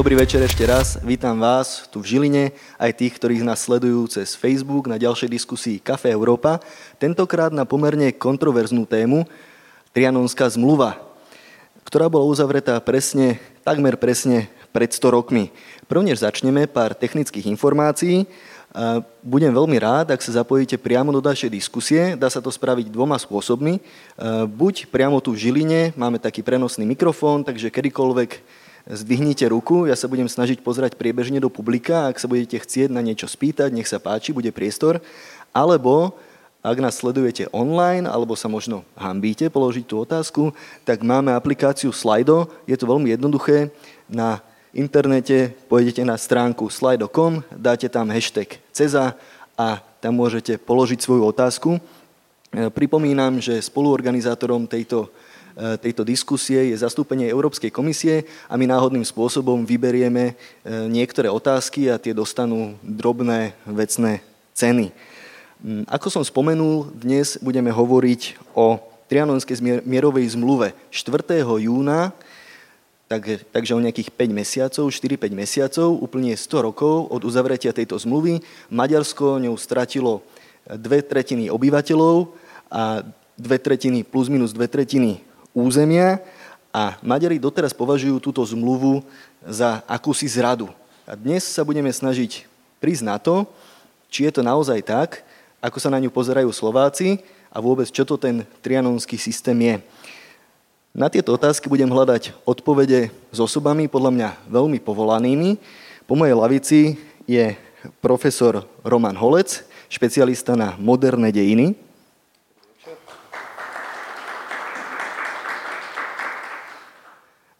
Dobrý večer ešte raz. Vítam vás tu v Žiline, aj tých, ktorí nás sledujú cez Facebook na ďalšej diskusii Kafe Európa. Tentokrát na pomerne kontroverznú tému Trianonská zmluva, ktorá bola uzavretá presne, takmer presne pred 100 rokmi. Prvnež začneme pár technických informácií. Budem veľmi rád, ak sa zapojíte priamo do našej diskusie. Dá sa to spraviť dvoma spôsobmi. Buď priamo tu v Žiline, máme taký prenosný mikrofón, takže kedykoľvek zdvihnite ruku, ja sa budem snažiť pozerať priebežne do publika, ak sa budete chcieť na niečo spýtať, nech sa páči, bude priestor, alebo ak nás sledujete online, alebo sa možno hambíte položiť tú otázku, tak máme aplikáciu Slido, je to veľmi jednoduché, na internete pôjdete na stránku slido.com, dáte tam hashtag CEZA a tam môžete položiť svoju otázku. Pripomínam, že spoluorganizátorom tejto tejto diskusie je zastúpenie Európskej komisie a my náhodným spôsobom vyberieme e, niektoré otázky a tie dostanú drobné vecné ceny. Mm, ako som spomenul, dnes budeme hovoriť o Trianonskej mierovej zmluve 4. júna, tak, takže o nejakých 5 mesiacov, 4-5 mesiacov, úplne 100 rokov od uzavretia tejto zmluvy. Maďarsko ňou stratilo dve tretiny obyvateľov a dve tretiny plus minus dve tretiny územia a Maďari doteraz považujú túto zmluvu za akúsi zradu. A dnes sa budeme snažiť prísť na to, či je to naozaj tak, ako sa na ňu pozerajú Slováci a vôbec čo to ten trianonský systém je. Na tieto otázky budem hľadať odpovede s osobami podľa mňa veľmi povolanými. Po mojej lavici je profesor Roman Holec, špecialista na moderné dejiny.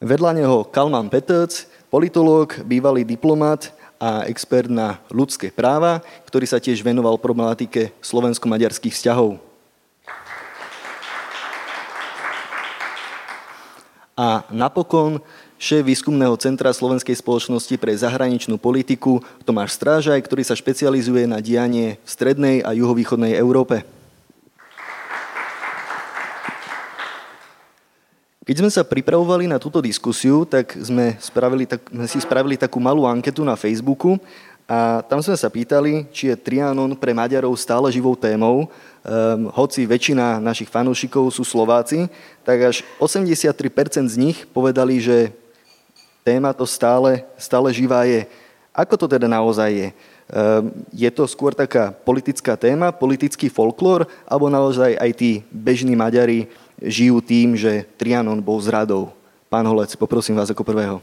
Vedľa neho Kalman Peterc, politológ, bývalý diplomat a expert na ľudské práva, ktorý sa tiež venoval problematike slovensko-maďarských vzťahov. A napokon šéf výskumného centra Slovenskej spoločnosti pre zahraničnú politiku Tomáš Strážaj, ktorý sa špecializuje na dianie v strednej a juhovýchodnej Európe. Keď sme sa pripravovali na túto diskusiu, tak sme, spravili, tak sme si spravili takú malú anketu na Facebooku a tam sme sa pýtali, či je Trianon pre Maďarov stále živou témou. Um, hoci väčšina našich fanúšikov sú Slováci, tak až 83% z nich povedali, že téma to stále, stále živá je. Ako to teda naozaj je? Um, je to skôr taká politická téma, politický folklór, alebo naozaj aj tí bežní Maďari žijú tým, že Trianon bol zradou. Pán Holec, poprosím vás ako prvého.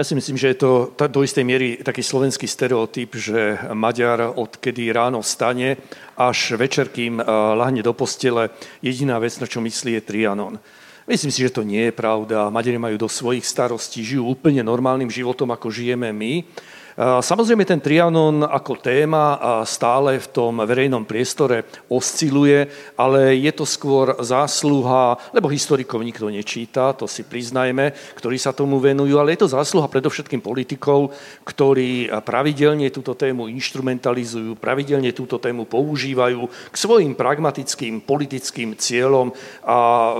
Ja si myslím, že je to do istej miery taký slovenský stereotyp, že Maďar odkedy ráno stane, až večer, kým eh, lahne do postele, jediná vec, na čo myslí, je Trianon. Myslím si, že to nie je pravda. Maďari majú do svojich starostí, žijú úplne normálnym životom, ako žijeme my. Samozrejme, ten Trianon ako téma stále v tom verejnom priestore osciluje, ale je to skôr zásluha, lebo historikov nikto nečíta, to si priznajme, ktorí sa tomu venujú, ale je to zásluha predovšetkým politikov, ktorí pravidelne túto tému instrumentalizujú, pravidelne túto tému používajú k svojim pragmatickým politickým cieľom a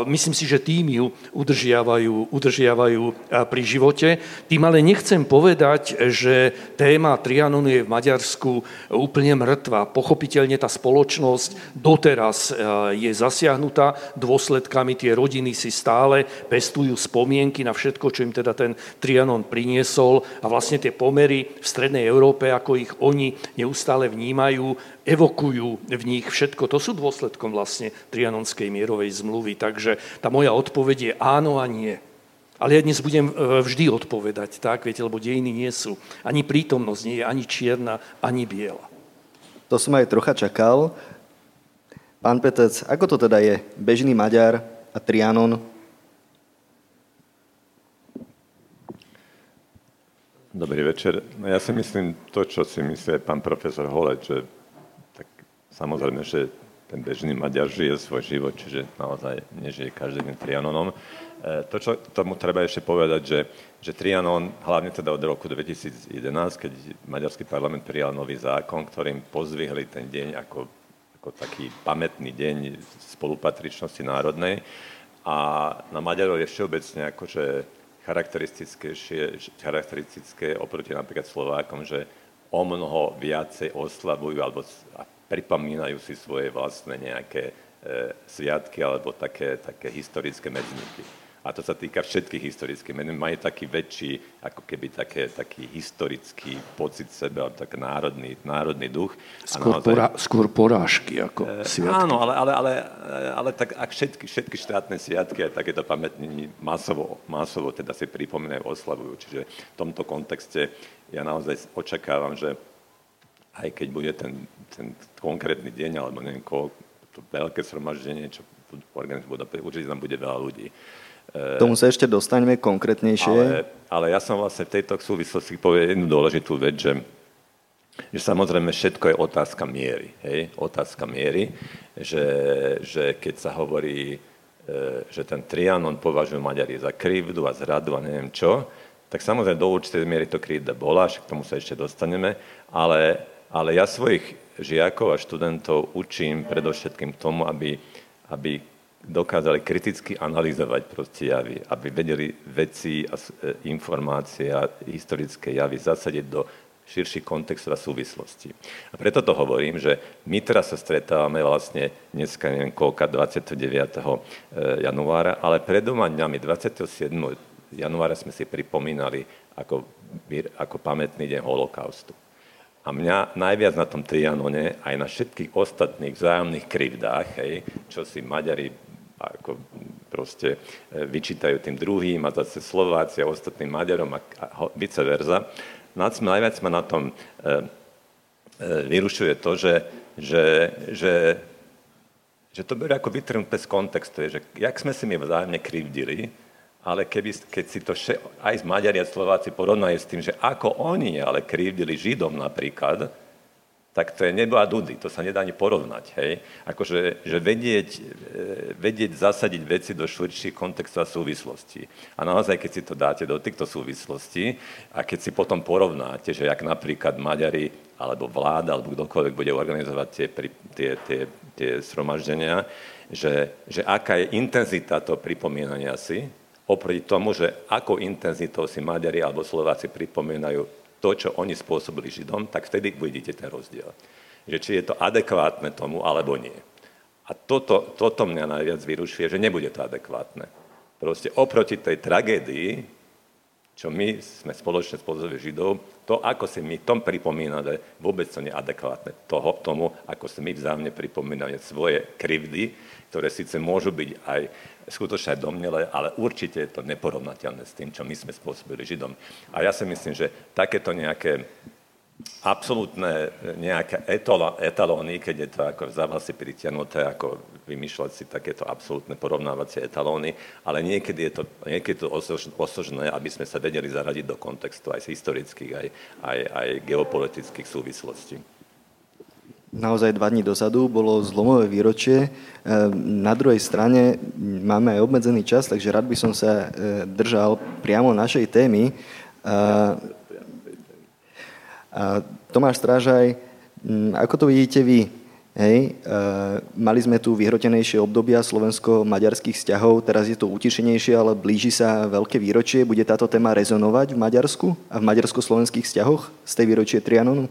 myslím si, že tým ju udržiavajú, udržiavajú pri živote. Tým ale nechcem povedať, že téma Trianonu je v Maďarsku úplne mŕtva. Pochopiteľne tá spoločnosť doteraz e, je zasiahnutá dôsledkami, tie rodiny si stále pestujú spomienky na všetko, čo im teda ten Trianon priniesol a vlastne tie pomery v Strednej Európe, ako ich oni neustále vnímajú, evokujú v nich všetko. To sú dôsledkom vlastne Trianonskej mierovej zmluvy. Takže tá moja odpoveď je áno a nie. Ale ja dnes budem e, vždy odpovedať, tak, viete, lebo dejiny nie sú. Ani prítomnosť nie je ani čierna, ani biela. To som aj trocha čakal. Pán Petec, ako to teda je? Bežný Maďar a Trianon? Dobrý večer. No ja si myslím to, čo si myslí pán profesor Holec, že tak samozrejme, že ten bežný Maďar žije svoj život, čiže naozaj nežije každý deň Trianonom. E, to, čo tomu treba ešte povedať, že, že Trianon, hlavne teda od roku 2011, keď maďarský parlament prijal nový zákon, ktorým pozvihli ten deň ako, ako taký pamätný deň spolupatričnosti národnej. A na Maďarov je všeobecne akože charakteristické, charakteristické oproti napríklad Slovákom, že o mnoho viacej oslavujú alebo pripomínajú si svoje vlastné nejaké e, sviatky alebo také, také historické medzníky. A to sa týka všetkých historických men. Majú taký väčší, ako keby také, taký historický pocit sebe, alebo tak národný, národný duch. Skôr, naozaj, porá, skôr porážky ako e, sviatky. Áno, ale, ale, ale, ale tak, ak všetky, všetky štátne sviatky aj takéto pamätní masovo, masovo teda si pripomínajú, oslavujú. Čiže v tomto kontexte ja naozaj očakávam, že aj keď bude ten, ten konkrétny deň, alebo neviem, ko, to veľké zhromaždenie, čo organizuje, určite tam bude veľa ľudí. K tomu sa ešte dostaňme konkrétnejšie. Ale, ale ja som vlastne v tejto súvislosti povedal jednu dôležitú vec, že, že samozrejme všetko je otázka miery. Hej? Otázka miery, že, že keď sa hovorí, e, že ten Trianon považujú Maďari za krivdu a zradu a neviem čo, tak samozrejme do určitej miery to krivda bola, k tomu sa ešte dostaneme, ale ale ja svojich žiakov a študentov učím predovšetkým tomu, aby, aby dokázali kriticky analyzovať proste javy, aby vedeli veci a e, informácie a historické javy zasadiť do širší kontext a súvislosti. A preto to hovorím, že my teraz sa stretávame vlastne dneska, neviem koľka, 29. E, januára, ale pred dvoma dňami, 27. januára sme si pripomínali ako, ako pamätný deň holokaustu. A mňa najviac na tom Trianone, aj na všetkých ostatných vzájomných krivdách, hej, čo si Maďari ako proste e, vyčítajú tým druhým a zase Slováci a ostatným Maďarom a, a vice versa. Najviac ma na tom e, e, vyrušuje to, že, že, že, že to bude ako vytrhnuté z kontextu, že jak sme si my vzájomne krivdili, ale keby, keď si to še, aj Maďari a Slováci porovnajú s tým, že ako oni ale krivdili Židom napríklad, tak to je nebo a dudy, to sa nedá ani porovnať. Hej? Akože že vedieť, e, vedieť zasadiť veci do širších kontextov a súvislostí. A naozaj, keď si to dáte do týchto súvislostí a keď si potom porovnáte, že jak napríklad Maďari alebo vláda alebo kdokoľvek bude organizovať tie, tie, tie, tie sromaždenia, že, že aká je intenzita toho pripomínania si, oproti tomu, že ako intenzitou si Maďari alebo Slováci pripomínajú to, čo oni spôsobili Židom, tak vtedy uvidíte ten rozdiel. Že či je to adekvátne tomu, alebo nie. A toto, toto mňa najviac vyrušuje, že nebude to adekvátne. Proste oproti tej tragédii, čo my sme spoločne spôsobili Židov, to, ako si my tom pripomíname, vôbec to neadekvátne toho, tomu, ako si my vzájomne pripomíname svoje krivdy, ktoré síce môžu byť aj skutočne aj domnele, ale určite je to neporovnateľné s tým, čo my sme spôsobili Židom. A ja si myslím, že takéto nejaké absolútne nejaké etalóny, keď je to ako v závasi pritiahnuté, ako vymýšľať si takéto absolútne porovnávacie etalóny, ale niekedy je to, niekedy to osožné, aby sme sa vedeli zaradiť do kontextu aj z historických, aj, aj, aj geopolitických súvislostí. Naozaj dva dní dozadu bolo zlomové výročie. Ehm, na druhej strane máme aj obmedzený čas, takže rád by som sa e, držal priamo našej témy. Tomáš Strážaj, ako to vidíte vy? Hej, mali sme tu vyhrotenejšie obdobia slovensko-maďarských vzťahov, teraz je to utišenejšie, ale blíži sa veľké výročie. Bude táto téma rezonovať v Maďarsku a v maďarsko-slovenských vzťahoch z tej výročie Trianonu?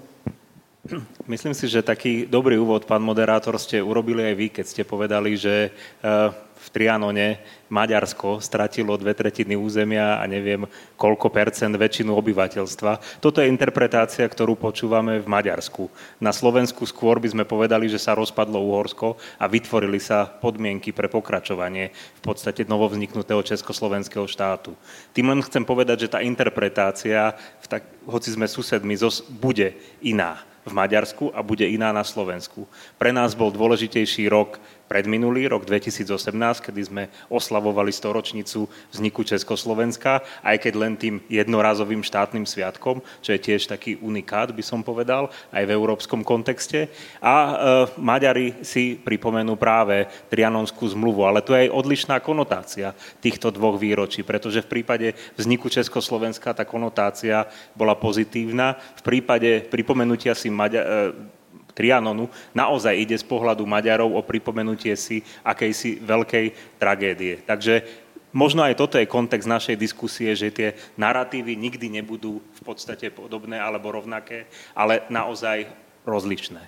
Myslím si, že taký dobrý úvod, pán moderátor, ste urobili aj vy, keď ste povedali, že eh, v Trianone Maďarsko stratilo dve tretiny územia a neviem koľko percent väčšinu obyvateľstva. Toto je interpretácia, ktorú počúvame v Maďarsku. Na Slovensku skôr by sme povedali, že sa rozpadlo Uhorsko a vytvorili sa podmienky pre pokračovanie v podstate novovzniknutého československého štátu. Tým len chcem povedať, že tá interpretácia, tak, hoci sme susedmi, bude iná v Maďarsku a bude iná na Slovensku. Pre nás bol dôležitejší rok predminulý, rok 2018, kedy sme oslavovali storočnicu vzniku Československa, aj keď len tým jednorazovým štátnym sviatkom, čo je tiež taký unikát, by som povedal, aj v európskom kontexte. A e, Maďari si pripomenú práve Trianonskú zmluvu, ale tu je aj odlišná konotácia týchto dvoch výročí, pretože v prípade vzniku Československa tá konotácia bola pozitívna, v prípade pripomenutia si Maďa- e, Trianonu, naozaj ide z pohľadu Maďarov o pripomenutie si akejsi veľkej tragédie. Takže možno aj toto je kontext našej diskusie, že tie narratívy nikdy nebudú v podstate podobné alebo rovnaké, ale naozaj rozličné.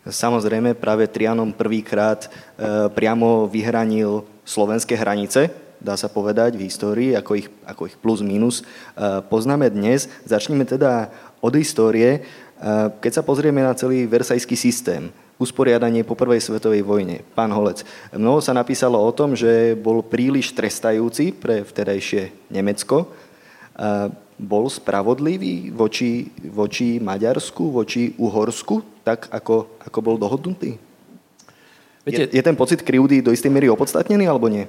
Samozrejme, práve Trianon prvýkrát e, priamo vyhranil slovenské hranice, dá sa povedať, v histórii, ako ich, ako ich plus minus e, poznáme dnes. Začneme teda od histórie. E, keď sa pozrieme na celý versajský systém, usporiadanie po prvej svetovej vojne. Pán Holec, mnoho sa napísalo o tom, že bol príliš trestajúci pre vtedajšie Nemecko. Bol spravodlivý voči, voči Maďarsku, voči Uhorsku, tak ako, ako bol dohodnutý? Viete, je, je ten pocit krivdy do istej miery opodstatnený, alebo nie?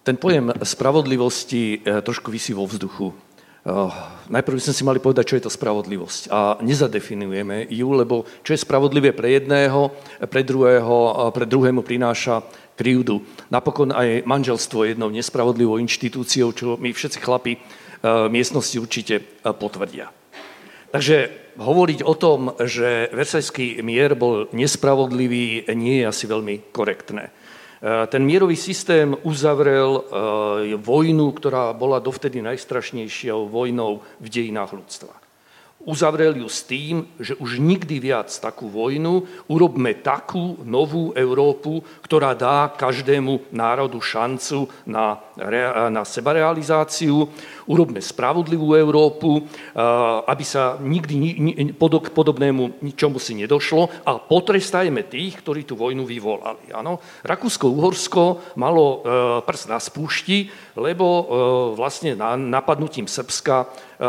Ten pojem spravodlivosti eh, trošku vysí vo vzduchu. Uh, najprv by sme si mali povedať, čo je to spravodlivosť. A nezadefinujeme ju, lebo čo je spravodlivé pre jedného, pre druhého, pre druhému prináša krivdu. Napokon aj manželstvo je jednou nespravodlivou inštitúciou, čo my všetci chlapi uh, miestnosti určite potvrdia. Takže hovoriť o tom, že Versajský mier bol nespravodlivý, nie je asi veľmi korektné. Eh, ten mierový systém uzavrel eh, vojnu, ktorá bola dovtedy najstrašnejšou vojnou v dejinách ľudstva. Uzavrel ju s tým, že už nikdy viac takú vojnu, urobme takú novú Európu, ktorá dá každému národu šancu na, na sebarealizáciu, urobme spravodlivú Európu, aby sa nikdy podobnému ničomu si nedošlo a potrestajme tých, ktorí tú vojnu vyvolali. Ano? Rakúsko-Uhorsko malo e, prst na spúšti, lebo e, vlastne napadnutím Srbska Eh,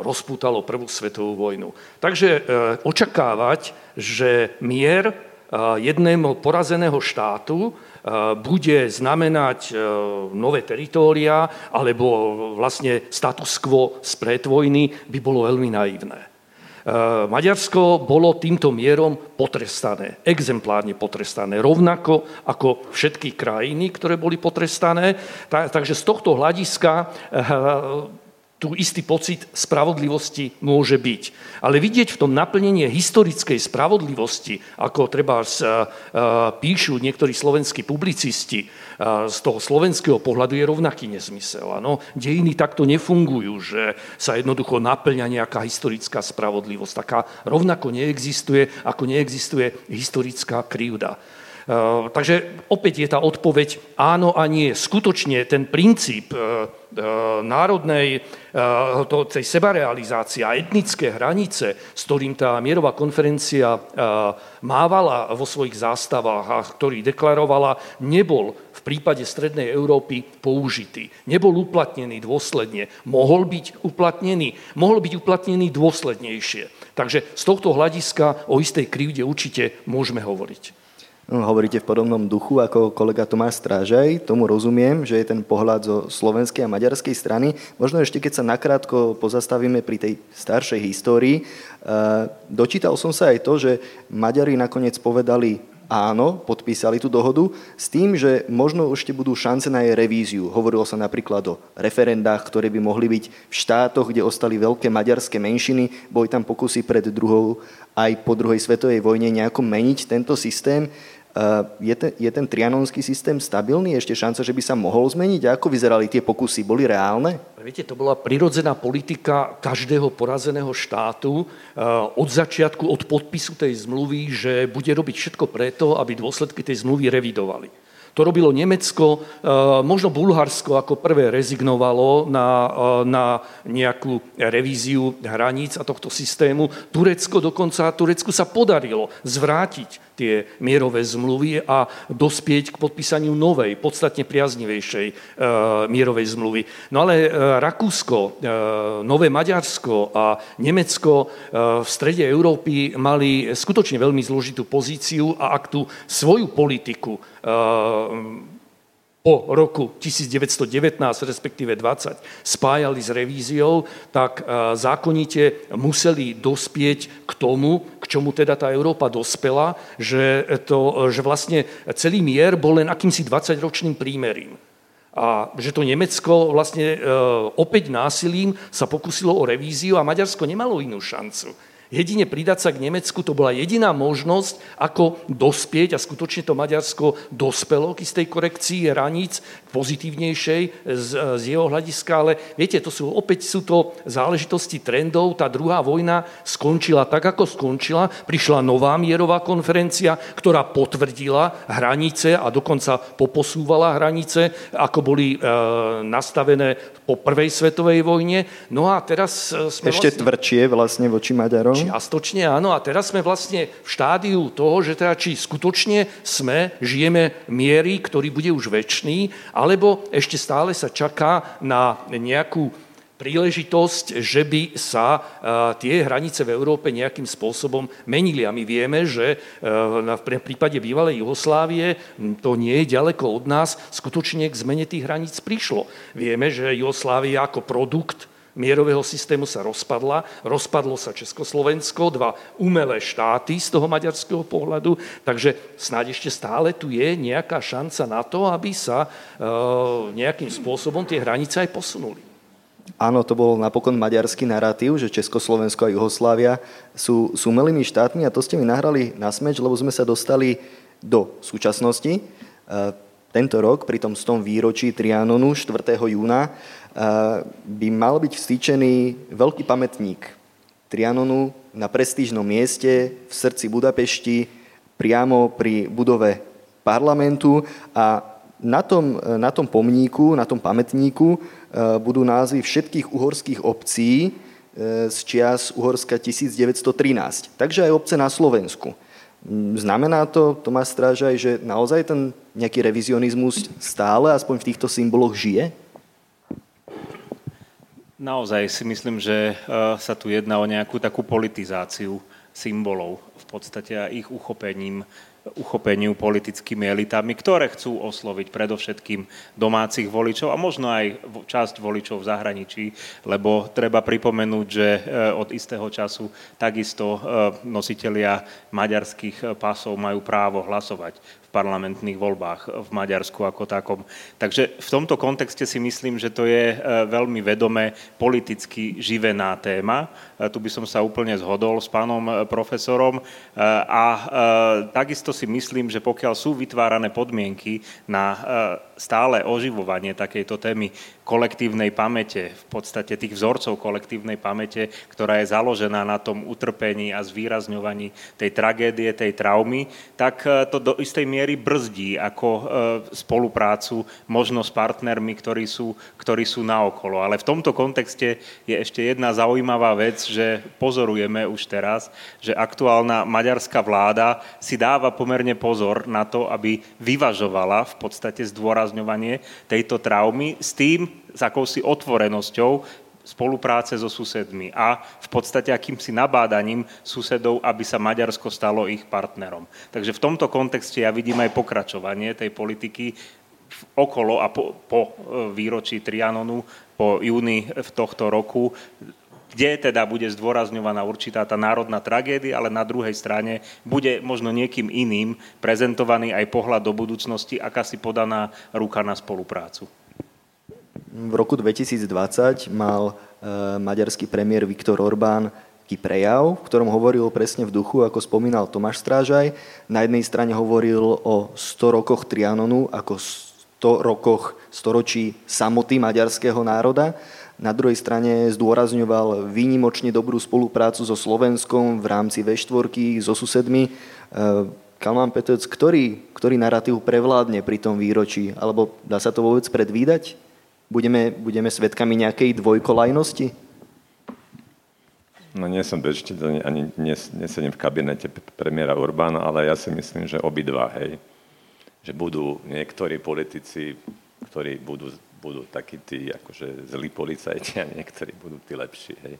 rozpútalo prvú svetovú vojnu. Takže eh, očakávať, že mier eh, jedného porazeného štátu bude znamenať nové teritória alebo vlastne status quo z predvojny, by bolo veľmi naivné. Maďarsko bolo týmto mierom potrestané, exemplárne potrestané, rovnako ako všetky krajiny, ktoré boli potrestané. Takže z tohto hľadiska tu istý pocit spravodlivosti môže byť. Ale vidieť v tom naplnenie historickej spravodlivosti, ako treba píšu niektorí slovenskí publicisti, z toho slovenského pohľadu je rovnaký nezmysel. Ano? Dejiny takto nefungujú, že sa jednoducho naplňa nejaká historická spravodlivosť. Taká rovnako neexistuje, ako neexistuje historická krivda. Takže opäť je tá odpoveď áno a nie. Skutočne ten princíp E, národnej e, to, tej sebarealizácie a etnické hranice, s ktorým tá mierová konferencia mávala vo svojich zástavách a ktorý deklarovala, nebol v prípade Strednej Európy použitý. Nebol uplatnený dôsledne. Mohol byť uplatnený, mohol byť uplatnený dôslednejšie. Takže z tohto hľadiska o istej krivde určite môžeme hovoriť. No, hovoríte v podobnom duchu ako kolega Tomáš Strážaj, tomu rozumiem, že je ten pohľad zo slovenskej a maďarskej strany. Možno ešte keď sa nakrátko pozastavíme pri tej staršej histórii, eh, dočítal som sa aj to, že Maďari nakoniec povedali áno, podpísali tú dohodu, s tým, že možno ešte budú šance na jej revíziu. Hovorilo sa napríklad o referendách, ktoré by mohli byť v štátoch, kde ostali veľké maďarské menšiny. Boli tam pokusy pred druhou aj po druhej svetovej vojne nejako meniť tento systém. Je ten, je ten trianonský systém stabilný? Ešte šanca, že by sa mohol zmeniť? Ako vyzerali tie pokusy? Boli reálne? Viete, to bola prirodzená politika každého porazeného štátu od začiatku, od podpisu tej zmluvy, že bude robiť všetko preto, aby dôsledky tej zmluvy revidovali. To robilo Nemecko, možno Bulharsko ako prvé rezignovalo na, na nejakú revíziu hraníc a tohto systému. Turecko dokonca, Turecku sa podarilo zvrátiť tie mierové zmluvy a dospieť k podpísaniu novej, podstatne priaznivejšej e, mierovej zmluvy. No ale e, Rakúsko, e, Nové Maďarsko a Nemecko e, v strede Európy mali skutočne veľmi zložitú pozíciu a ak tú svoju politiku po roku 1919, respektíve 20, spájali s revíziou, tak e, zákonite museli dospieť k tomu, k čomu teda tá Európa dospela, že, to, že vlastne celý mier bol len akýmsi 20-ročným prímerím. A že to Nemecko vlastne e, opäť násilím sa pokusilo o revíziu a Maďarsko nemalo inú šancu Jedine pridať sa k Nemecku, to bola jediná možnosť, ako dospieť, a skutočne to Maďarsko dospelo k istej korekcii hraníc pozitívnejšej z, z jeho hľadiska, ale viete, to sú, opäť sú to záležitosti trendov. Tá druhá vojna skončila tak, ako skončila. Prišla nová mierová konferencia, ktorá potvrdila hranice a dokonca poposúvala hranice, ako boli e, nastavené po prvej svetovej vojne. No a teraz e, sme Ešte vlastne... tvrdšie vlastne voči Maďarom. Čiastočne áno. A teraz sme vlastne v štádiu toho, že teda či skutočne sme, žijeme miery, ktorý bude už väčší, alebo ešte stále sa čaká na nejakú príležitosť, že by sa tie hranice v Európe nejakým spôsobom menili. A my vieme, že v prípade bývalej Jugoslávie to nie je ďaleko od nás, skutočne k zmene tých hraníc prišlo. Vieme, že Jugoslávia ako produkt mierového systému sa rozpadla. Rozpadlo sa Československo, dva umelé štáty z toho maďarského pohľadu, takže snáď ešte stále tu je nejaká šanca na to, aby sa e, nejakým spôsobom tie hranice aj posunuli. Áno, to bol napokon maďarský narratív, že Československo a Juhoslávia sú, sú umelými štátmi a to ste mi nahrali na smeč, lebo sme sa dostali do súčasnosti. E, tento rok pri tom 100. výročí Trianonu 4. júna by mal byť vstýčený veľký pamätník Trianonu na prestížnom mieste v srdci Budapešti, priamo pri budove parlamentu a na tom, na tom pomníku, na tom pamätníku e, budú názvy všetkých uhorských obcí z čias Uhorska 1913. Takže aj obce na Slovensku. Znamená to, Tomáš Strážaj, že naozaj ten nejaký revizionizmus stále, aspoň v týchto symboloch, žije? Naozaj si myslím, že e, sa tu jedná o nejakú takú politizáciu symbolov v podstate a ich uchopením uchopeniu politickými elitami, ktoré chcú osloviť predovšetkým domácich voličov a možno aj časť voličov v zahraničí, lebo treba pripomenúť, že e, od istého času takisto e, nositelia maďarských pasov majú právo hlasovať parlamentných voľbách v Maďarsku ako takom. Takže v tomto kontexte si myslím, že to je e, veľmi vedomé politicky živená téma. E, tu by som sa úplne zhodol s pánom e, profesorom a takisto si myslím, že pokiaľ sú vytvárané podmienky na stále oživovanie takejto témy kolektívnej pamäte, v podstate tých vzorcov kolektívnej pamäte, ktorá je založená na tom utrpení a zvýrazňovaní tej tragédie, tej traumy, tak to do istej miery brzdí ako e, spoluprácu možno s partnermi, ktorí sú, ktorí sú naokolo. Ale v tomto kontexte je ešte jedna zaujímavá vec, že pozorujeme už teraz, že aktuálna maďarská vláda si dáva pomerne pozor na to, aby vyvažovala v podstate zdôrazňovanie tejto traumy s tým, s akousi otvorenosťou spolupráce so susedmi a v podstate akýmsi nabádaním susedov, aby sa Maďarsko stalo ich partnerom. Takže v tomto kontexte ja vidím aj pokračovanie tej politiky okolo a po, po e, výročí Trianonu, po júni v tohto roku, kde teda bude zdôrazňovaná určitá tá národná tragédia, ale na druhej strane bude možno niekým iným prezentovaný aj pohľad do budúcnosti, aká si podaná ruka na spoluprácu. V roku 2020 mal e, maďarský premiér Viktor Orbán taký prejav, v ktorom hovoril presne v duchu, ako spomínal Tomáš Strážaj. Na jednej strane hovoril o 100 rokoch Trianonu, ako 100 rokoch storočí samoty maďarského národa. Na druhej strane zdôrazňoval výnimočne dobrú spoluprácu so Slovenskom v rámci V4, so susedmi. E, Kalman Petec, ktorý, ktorý narratív prevládne pri tom výročí? Alebo dá sa to vôbec predvídať? Budeme, budeme svetkami nejakej dvojkolajnosti? No nie som bežte, ani nesedím v kabinete premiéra Urbána, ale ja si myslím, že obidva, hej. Že budú niektorí politici, ktorí budú, budú takí tí akože zlí policajti a niektorí budú tí lepší, hej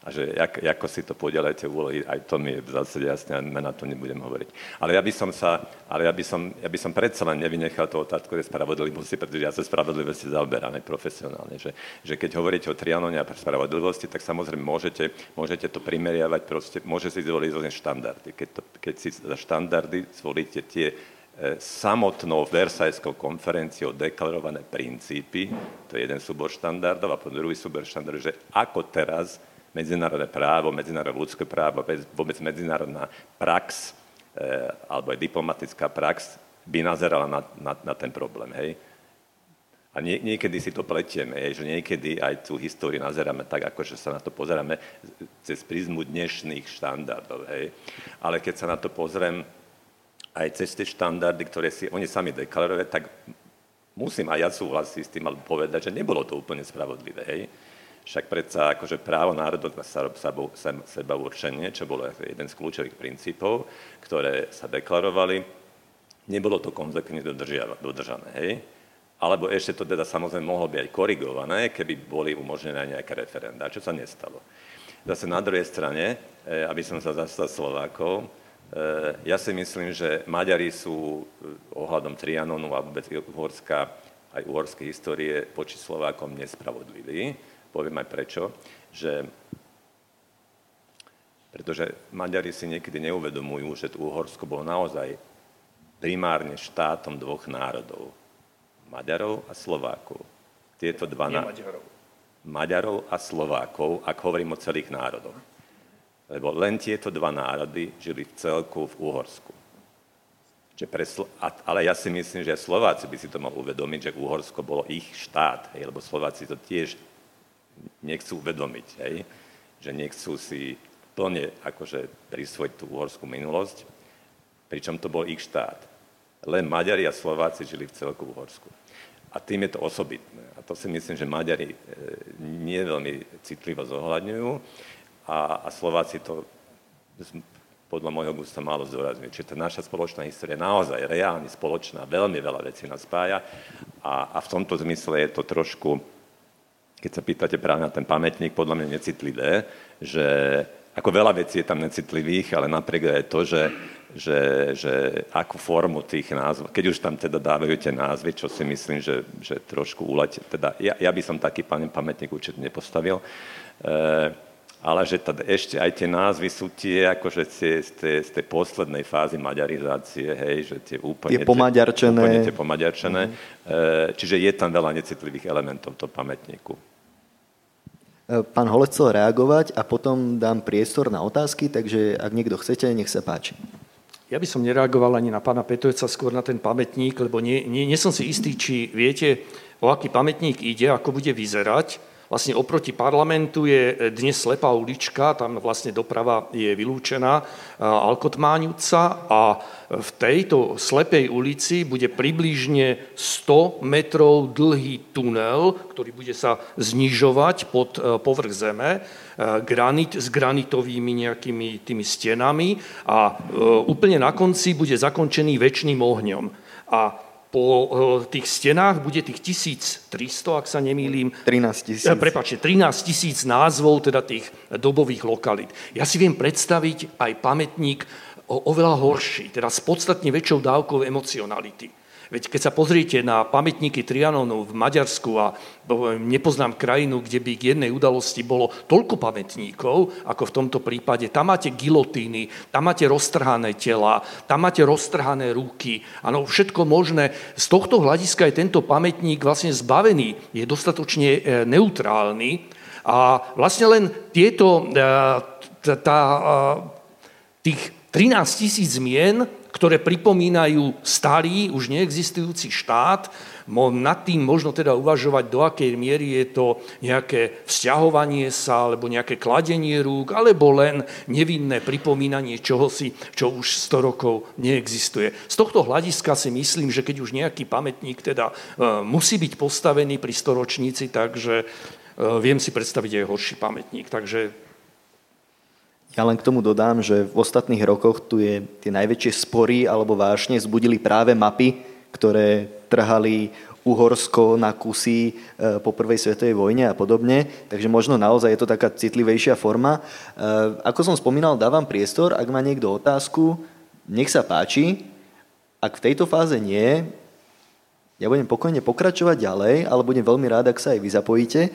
a že jak, ako si to podielajte úlohy, aj to mi je v zásade jasné a na to nebudem hovoriť. Ale ja by som sa, ale ja by som, ja by som predsa len nevynechal tú otázku tej spravodlivosti, pretože ja sa spravodlivosti zaoberám aj profesionálne, že, že keď hovoríte o trianone a spravodlivosti, tak samozrejme môžete, môžete to primeriavať, proste, môže si zvoliť rôzne štandardy. Keď, to, keď si za štandardy zvolíte tie samotnou Versajskou konferenciou deklarované princípy, to je jeden súbor štandardov a potom druhý súbor štandardov, že ako teraz medzinárodné právo, medzinárodné ľudské právo, vôbec medzinárodná prax e, alebo aj diplomatická prax by nazerala na, na, na ten problém. Hej? A nie, niekedy si to pletieme, hej, že niekedy aj tú históriu nazeráme tak, ako že sa na to pozeráme cez prízmu dnešných štandardov. Hej. Ale keď sa na to pozriem aj cez tie štandardy, ktoré si oni sami deklarovali, tak musím aj ja súhlasiť s tým, alebo povedať, že nebolo to úplne spravodlivé. Hej. Však predsa akože právo národov na seba určenie, čo bolo jeden z kľúčových princípov, ktoré sa deklarovali, nebolo to konzekventne dodržané. Hej? Alebo ešte to teda samozrejme mohlo byť aj korigované, keby boli umožnené nejaké referenda, čo sa nestalo. Zase na druhej strane, e, aby som sa zastal Slovákov, ja si myslím, že Maďari sú e, ohľadom Trianonu a vôbec Uhorska, aj uhorskej histórie voči Slovákom nespravodliví Poviem aj prečo, že pretože Maďari si niekedy neuvedomujú, že Uhorsko bolo naozaj primárne štátom dvoch národov. Maďarov a Slovákov. Tieto dva na... Maďarov. Maďarov a Slovákov, ak hovorím o celých národoch. Lebo len tieto dva národy žili v celku v Uhorsku. Pre ale ja si myslím, že aj Slováci by si to mal uvedomiť, že Uhorsko bolo ich štát, hej, lebo Slováci to tiež nechcú uvedomiť, hej, že nechcú si plne akože prisvojiť tú uhorskú minulosť, pričom to bol ich štát. Len Maďari a Slováci žili v celku Uhorsku. A tým je to osobitné. A to si myslím, že Maďari e, nie veľmi citlivo zohľadňujú a, a Slováci to podľa môjho gusta málo zdôrazňujú. Čiže tá naša spoločná história je naozaj reálne spoločná, veľmi veľa vecí nás spája a, a v tomto zmysle je to trošku keď sa pýtate práve na ten pamätník, podľa mňa necitlivé, že ako veľa vecí je tam necitlivých, ale napriek je to, že, že, že akú formu tých názv, keď už tam teda dávajú tie názvy, čo si myslím, že, že trošku ulete, teda ja, ja by som taký pamätník určite nepostavil, e, ale že teda ešte aj tie názvy sú tie, akože tie, z, tej, z tej poslednej fázy maďarizácie, hej, že tie úplne... Tie pomaďarčené. Úplne tie pomaďarčené. Mm-hmm. E, čiže je tam veľa necitlivých elementov v tom pamätníku. Pán Holec chcel reagovať a potom dám priestor na otázky, takže ak niekto chcete, nech sa páči. Ja by som nereagoval ani na pána Petovca, skôr na ten pamätník, lebo nie, nie, nie som si istý, či viete, o aký pamätník ide, ako bude vyzerať. Vlastne oproti parlamentu je dnes slepá ulička, tam vlastne doprava je vylúčená, Alkotmáňuca a v tejto slepej ulici bude približne 100 metrov dlhý tunel, ktorý bude sa znižovať pod e, povrch zeme, e, granit s granitovými nejakými tými stenami a e, úplne na konci bude zakončený väčšným ohňom. A po eh, tých stenách bude tých 1300, ak sa nemýlim. 13 tisíc. Eh, Prepačte, 13 tisíc názvov teda tých dobových lokalít. Ja si viem predstaviť aj pamätník oveľa horší, teda s podstatne väčšou dávkou emocionality. Veď keď sa pozriete na pamätníky Trianonov v Maďarsku a nepoznám krajinu, kde by k jednej udalosti bolo toľko pamätníkov, ako v tomto prípade, tam máte gilotíny, tam máte roztrhané tela, tam máte roztrhané ruky, áno, všetko možné. Z tohto hľadiska je tento pamätník vlastne zbavený, je dostatočne e, neutrálny a vlastne len tieto, e, tá, e, tých 13 tisíc zmien ktoré pripomínajú starý, už neexistujúci štát, nad tým možno teda uvažovať, do akej miery je to nejaké vzťahovanie sa, alebo nejaké kladenie rúk, alebo len nevinné pripomínanie čohosi, čo už 100 rokov neexistuje. Z tohto hľadiska si myslím, že keď už nejaký pamätník teda e, musí byť postavený pri storočníci, takže e, viem si predstaviť aj horší pamätník. Takže ja len k tomu dodám, že v ostatných rokoch tu je tie najväčšie spory alebo vášne zbudili práve mapy, ktoré trhali Uhorsko na kusy e, po prvej svetovej vojne a podobne, takže možno naozaj je to taká citlivejšia forma. E, ako som spomínal, dávam priestor, ak má niekto otázku, nech sa páči. Ak v tejto fáze nie, ja budem pokojne pokračovať ďalej, ale budem veľmi rád, ak sa aj vy zapojíte. E,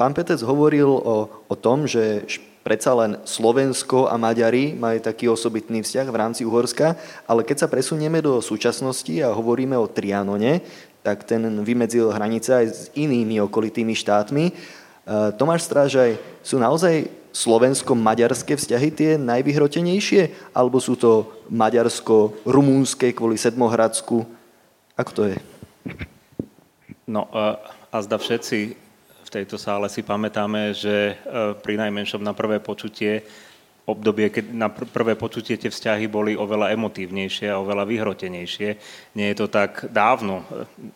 pán Petec hovoril o, o tom, že predsa len Slovensko a Maďari majú taký osobitný vzťah v rámci Uhorska, ale keď sa presunieme do súčasnosti a hovoríme o Trianone, tak ten vymedzil hranice aj s inými okolitými štátmi. Tomáš Strážaj, sú naozaj slovensko-maďarské vzťahy tie najvyhrotenejšie, alebo sú to maďarsko-rumúnske kvôli Sedmohradsku? Ako to je? No a zda všetci v tejto sále si pamätáme, že pri najmenšom na prvé počutie obdobie, keď na prvé počutie tie vzťahy boli oveľa emotívnejšie a oveľa vyhrotenejšie. Nie je to tak dávno,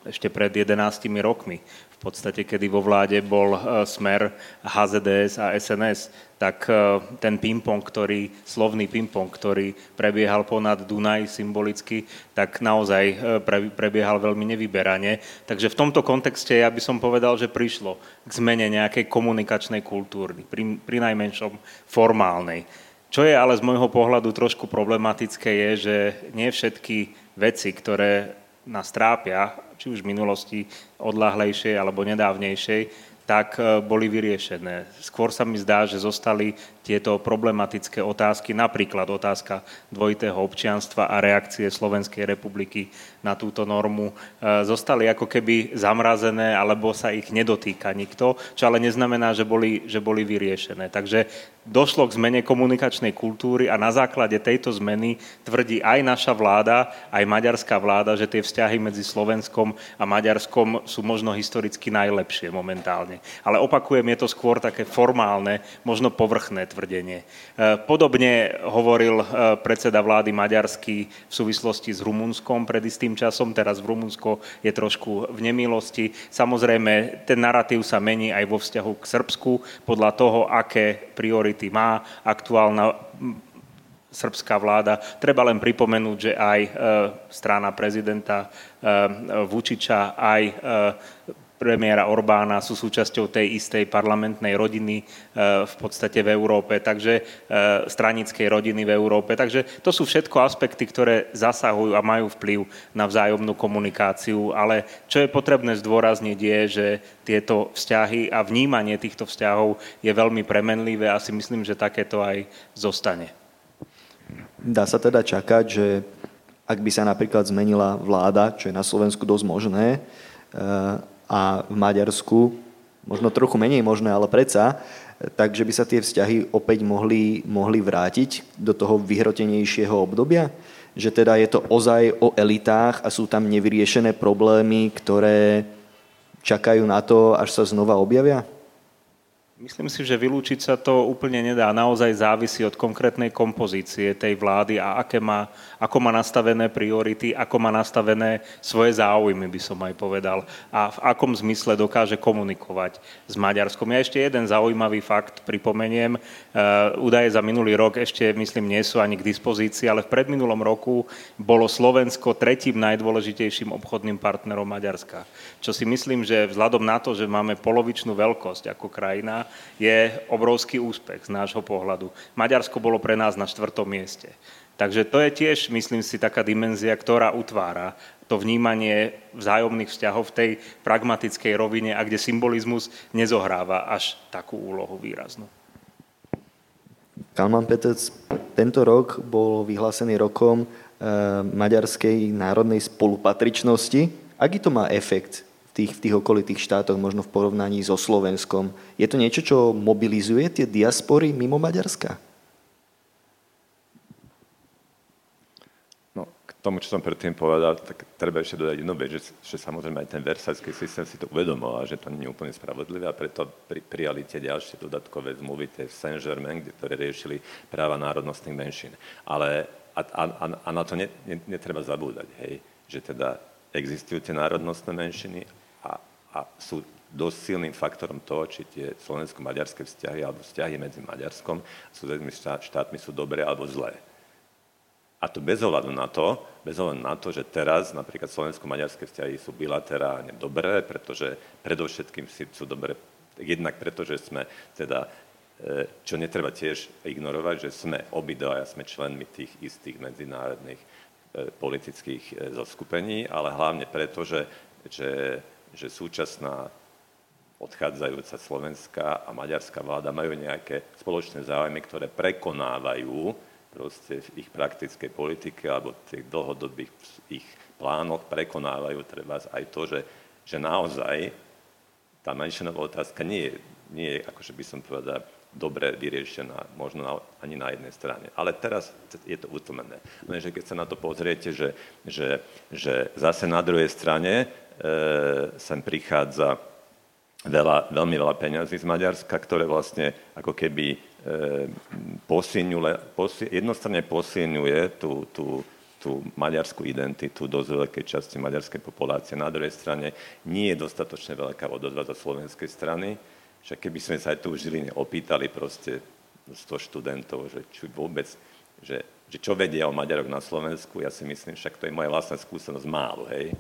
ešte pred 11 rokmi podstate, kedy vo vláde bol e, Smer, HZDS a SNS, tak e, ten ping-pong, ktorý, slovný ping-pong, ktorý prebiehal ponad Dunaj symbolicky, tak naozaj e, prebiehal veľmi nevyberane. Takže v tomto kontexte ja by som povedal, že prišlo k zmene nejakej komunikačnej kultúry, pri, pri najmenšom formálnej. Čo je ale z môjho pohľadu trošku problematické je, že nie všetky veci, ktoré nás trápia, či už v minulosti odláhlejšej alebo nedávnejšej, tak e, boli vyriešené. Skôr sa mi zdá, že zostali tieto problematické otázky, napríklad otázka dvojitého občianstva a reakcie Slovenskej republiky na túto normu, e, zostali ako keby zamrazené, alebo sa ich nedotýka nikto, čo ale neznamená, že boli, že boli vyriešené. Takže došlo k zmene komunikačnej kultúry a na základe tejto zmeny tvrdí aj naša vláda, aj maďarská vláda, že tie vzťahy medzi Slovenskom a Maďarskom sú možno historicky najlepšie momentálne. Ale opakujem, je to skôr také formálne, možno povrchné tvrdenie. E, podobne hovoril e, predseda vlády maďarský v súvislosti s Rumunskom pred istým časom, teraz v Rumunsko je trošku v nemilosti. Samozrejme, ten narratív sa mení aj vo vzťahu k Srbsku podľa toho, aké priority má aktuálna srbská vláda. Treba len pripomenúť, že aj e, strana prezidenta Vučiča, aj premiéra Orbána sú súčasťou tej istej parlamentnej rodiny v podstate v Európe, takže stranickej rodiny v Európe. Takže to sú všetko aspekty, ktoré zasahujú a majú vplyv na vzájomnú komunikáciu, ale čo je potrebné zdôrazniť je, že tieto vzťahy a vnímanie týchto vzťahov je veľmi premenlivé a si myslím, že takéto aj zostane. Dá sa teda čakať, že ak by sa napríklad zmenila vláda, čo je na Slovensku dosť možné, a v Maďarsku možno trochu menej možné, ale predsa, takže by sa tie vzťahy opäť mohli, mohli vrátiť do toho vyhrotenejšieho obdobia? Že teda je to ozaj o elitách a sú tam nevyriešené problémy, ktoré čakajú na to, až sa znova objavia? Myslím si, že vylúčiť sa to úplne nedá. Naozaj závisí od konkrétnej kompozície tej vlády a aké má, ako má nastavené priority, ako má nastavené svoje záujmy, by som aj povedal. A v akom zmysle dokáže komunikovať s Maďarskom. Ja ešte jeden zaujímavý fakt pripomeniem. E, údaje za minulý rok ešte, myslím, nie sú ani k dispozícii, ale v predminulom roku bolo Slovensko tretím najdôležitejším obchodným partnerom Maďarska. Čo si myslím, že vzhľadom na to, že máme polovičnú veľkosť ako krajina, je obrovský úspech z nášho pohľadu. Maďarsko bolo pre nás na štvrtom mieste. Takže to je tiež, myslím si, taká dimenzia, ktorá utvára to vnímanie vzájomných vzťahov v tej pragmatickej rovine a kde symbolizmus nezohráva až takú úlohu výraznú. Kalman Petec, tento rok bol vyhlásený rokom e, maďarskej národnej spolupatričnosti. Aký to má efekt tých, v tých okolitých štátoch, možno v porovnaní so Slovenskom. Je to niečo, čo mobilizuje tie diaspory mimo Maďarska? No, k tomu, čo som predtým povedal, tak treba ešte dodať jednu vec, že, že samozrejme aj ten versajský systém si to uvedomol a že to nie je úplne spravodlivé a preto pri, prijali tie ďalšie dodatkové zmluvy, tie Saint-Germain, ktoré riešili práva národnostných menšín. Ale a, a, a na to ne, ne, netreba zabúdať, hej, že teda existujú tie národnostné menšiny a sú dosť silným faktorom toho, či tie slovensko-maďarské vzťahy alebo vzťahy medzi Maďarskom a susednými štátmi sú dobré alebo zlé. A to bez ohľadu na to, bez ohľadu na to, že teraz napríklad slovensko-maďarské vzťahy sú bilaterálne dobré, pretože predovšetkým sú dobré jednak preto, že sme teda, e, čo netreba tiež ignorovať, že sme obidvaja sme členmi tých istých medzinárodných e, politických e, zoskupení, ale hlavne preto, že, že že súčasná odchádzajúca slovenská a maďarská vláda majú nejaké spoločné záujmy, ktoré prekonávajú proste v ich praktickej politike alebo v tých dlhodobých ich plánoch prekonávajú treba aj to, že, že naozaj tá menšinová otázka nie je nie je, akože by som povedal, dobre vyriešená, možno na, ani na jednej strane. Ale teraz je to utlmené. Lenže keď sa na to pozriete, že, že, že zase na druhej strane sem prichádza veľa, veľmi veľa peňazí z Maďarska, ktoré vlastne ako keby e, posilňuje, posil, jednostranne posilňuje tú, tú, tú maďarskú identitu dosť veľkej časti maďarskej populácie. Na druhej strane nie je dostatočne veľká odozva zo slovenskej strany však keby sme sa aj tu v Žiline opýtali proste 100 študentov, že čo vôbec, že, že čo vedia o Maďaroch na Slovensku, ja si myslím, však to je moja vlastná skúsenosť málo, hej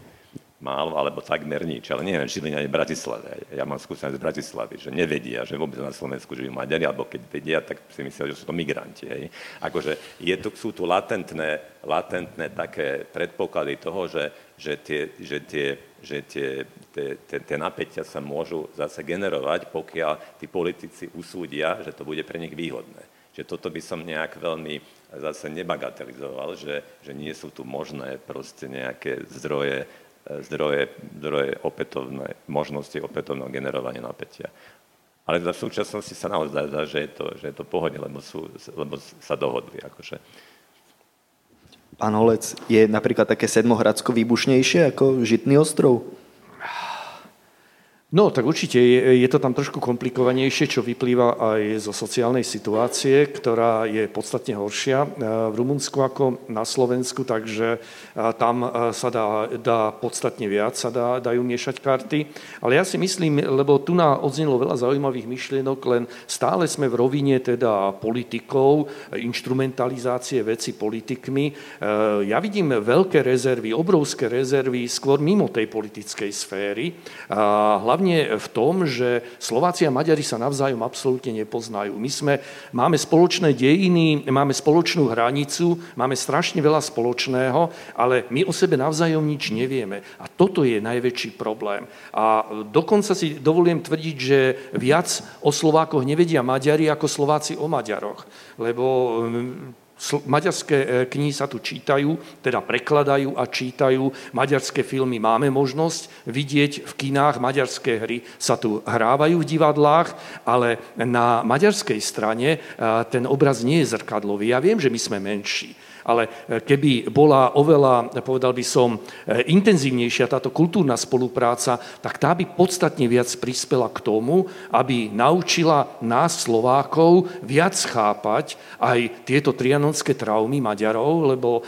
málo, alebo takmer nič. Ale neviem, ani v Bratislave. Ja mám skúsenosť z Bratislavy, že nevedia, že vôbec na Slovensku žijú Maďari, alebo keď vedia, tak si myslia, že sú to migranti. Hej. Akože je tu, sú tu latentné, latentné také predpoklady toho, že, že tie, že tie, že tie, tie, tie, tie napätia sa môžu zase generovať, pokiaľ tí politici usúdia, že to bude pre nich výhodné. Že toto by som nejak veľmi zase nebagatelizoval, že, že nie sú tu možné proste nejaké zdroje zdroje, zdroje opätovné, možnosti opätovného generovania napätia. Ale v súčasnosti sa naozaj zdá, že je to, že je to pohodne, lebo, sú, lebo sa dohodli. Akože. Pán Holec, je napríklad také Sedmohradsko výbušnejšie ako Žitný ostrov? No, tak určite je, je to tam trošku komplikovanejšie, čo vyplýva aj zo sociálnej situácie, ktorá je podstatne horšia e, v Rumunsku ako na Slovensku, takže e, tam e, sa dá, dá podstatne viac, sa dá, dajú miešať karty. Ale ja si myslím, lebo tu na odznelo veľa zaujímavých myšlienok, len stále sme v rovine teda politikov, instrumentalizácie veci politikmi. Ja vidím veľké rezervy, obrovské rezervy skôr mimo tej politickej sféry. Hlavne hlavne v tom, že Slováci a Maďari sa navzájom absolútne nepoznajú. My sme, máme spoločné dejiny, máme spoločnú hranicu, máme strašne veľa spoločného, ale my o sebe navzájom nič nevieme. A toto je najväčší problém. A dokonca si dovolím tvrdiť, že viac o Slovákoch nevedia Maďari ako Slováci o Maďaroch. Lebo Maďarské e, knihy sa tu čítajú, teda prekladajú a čítajú. Maďarské filmy máme možnosť vidieť v kinách, maďarské hry sa tu hrávajú v divadlách, ale na maďarskej strane e, ten obraz nie je zrkadlový. Ja viem, že my sme menší ale e, keby bola oveľa, povedal by som, e, intenzívnejšia táto kultúrna spolupráca, tak tá by podstatne viac prispela k tomu, aby naučila nás Slovákov viac chápať aj tieto trianonské traumy Maďarov, lebo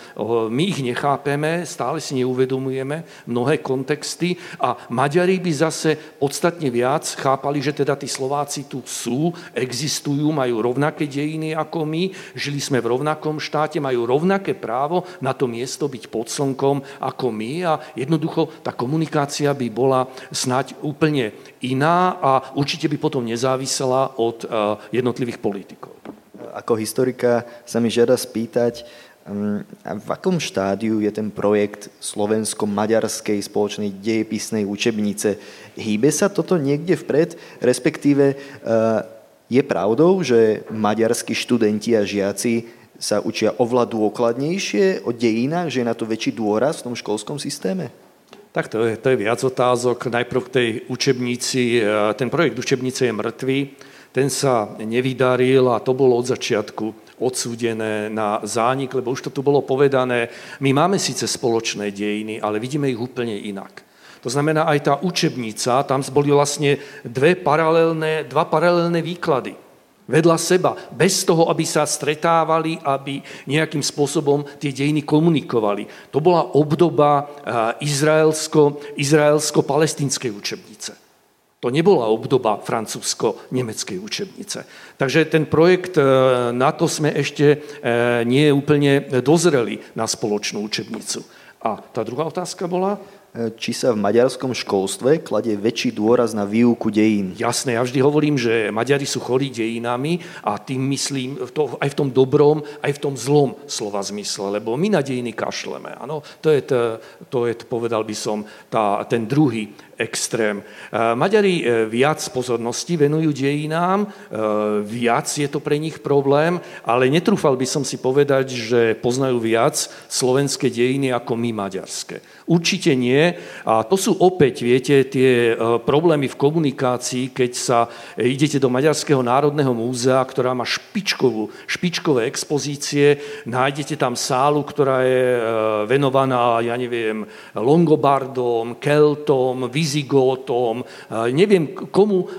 my ich nechápeme, stále si neuvedomujeme mnohé kontexty a Maďari by zase podstatne viac chápali, že teda tí Slováci tu sú, existujú, majú rovnaké dejiny ako my, žili sme v rovnakom štáte, majú rovnaké rovnaké právo na to miesto byť pod slnkom ako my a jednoducho tá komunikácia by bola snať úplne iná a určite by potom nezávisela od eh, jednotlivých politikov. Ako historika sa mi žiada spýtať, mm, v akom štádiu je ten projekt slovensko-maďarskej spoločnej dejepisnej učebnice? Hýbe sa toto niekde vpred? Respektíve eh, je pravdou, že maďarskí študenti a žiaci sa učia oveľa dôkladnejšie o dejinách, že je na to väčší dôraz v tom školskom systéme? Tak to je, to je viac otázok. Najprv k tej učebnici. E, ten projekt učebnice je mŕtvý, ten sa nevydaril a to bolo od začiatku odsúdené na zánik, lebo už to tu bolo povedané. My máme síce spoločné dejiny, ale vidíme ich úplne inak. To znamená, aj tá učebnica, tam boli vlastne dve paralelné, dva paralelné výklady vedľa seba, bez toho, aby sa stretávali, aby nejakým spôsobom tie dejiny komunikovali. To bola obdoba eh, izraelsko, izraelsko-palestinskej učebnice. To nebola obdoba francúzsko-nemeckej učebnice. Takže ten projekt, eh, na to sme ešte eh, nie úplne dozreli na spoločnú učebnicu. A tá druhá otázka bola? Či sa v maďarskom školstve kladie väčší dôraz na výuku dejín. Jasné, ja vždy hovorím, že Maďari sú chorí dejinami a tým myslím to, aj v tom dobrom, aj v tom zlom slova zmysle, lebo my na dejiny kašleme. Ano? To, je to, to je, povedal by som, tá, ten druhý extrém. Maďari e, viac pozornosti venujú dejinám, e, viac je to pre nich problém, ale netrúfal by som si povedať, že poznajú viac slovenské dejiny ako my maďarské. Určite nie. A to sú opäť, viete, tie problémy v komunikácii, keď sa idete do Maďarského národného múzea, ktorá má špičkovú, špičkové expozície, nájdete tam sálu, ktorá je venovaná, ja neviem, Longobardom, Keltom, Vizigótom, neviem komu,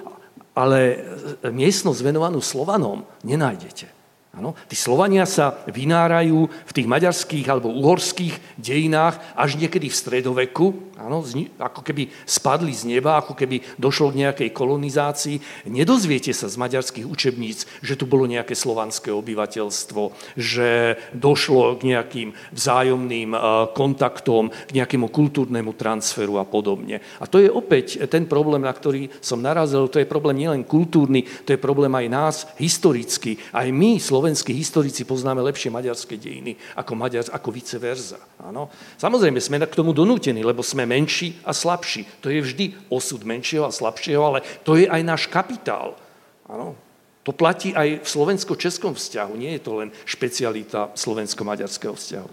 ale miestnosť venovanú Slovanom nenájdete. Ano? Tí Slovania sa vynárajú v tých maďarských alebo uhorských dejinách až niekedy v stredoveku, ano? ako keby spadli z neba, ako keby došlo k nejakej kolonizácii. Nedozviete sa z maďarských učebníc, že tu bolo nejaké slovanské obyvateľstvo, že došlo k nejakým vzájomným e, kontaktom, k nejakému kultúrnemu transferu a podobne. A to je opäť ten problém, na ktorý som narazil. To je problém nielen kultúrny, to je problém aj nás, historický. Aj my, Slovenci, slovenskí historici poznáme lepšie maďarské dejiny ako, maďar, ako vice versa. Áno? Samozrejme, sme k tomu donútení, lebo sme menší a slabší. To je vždy osud menšieho a slabšieho, ale to je aj náš kapitál. Áno? To platí aj v slovensko-českom vzťahu, nie je to len špecialita slovensko-maďarského vzťahu.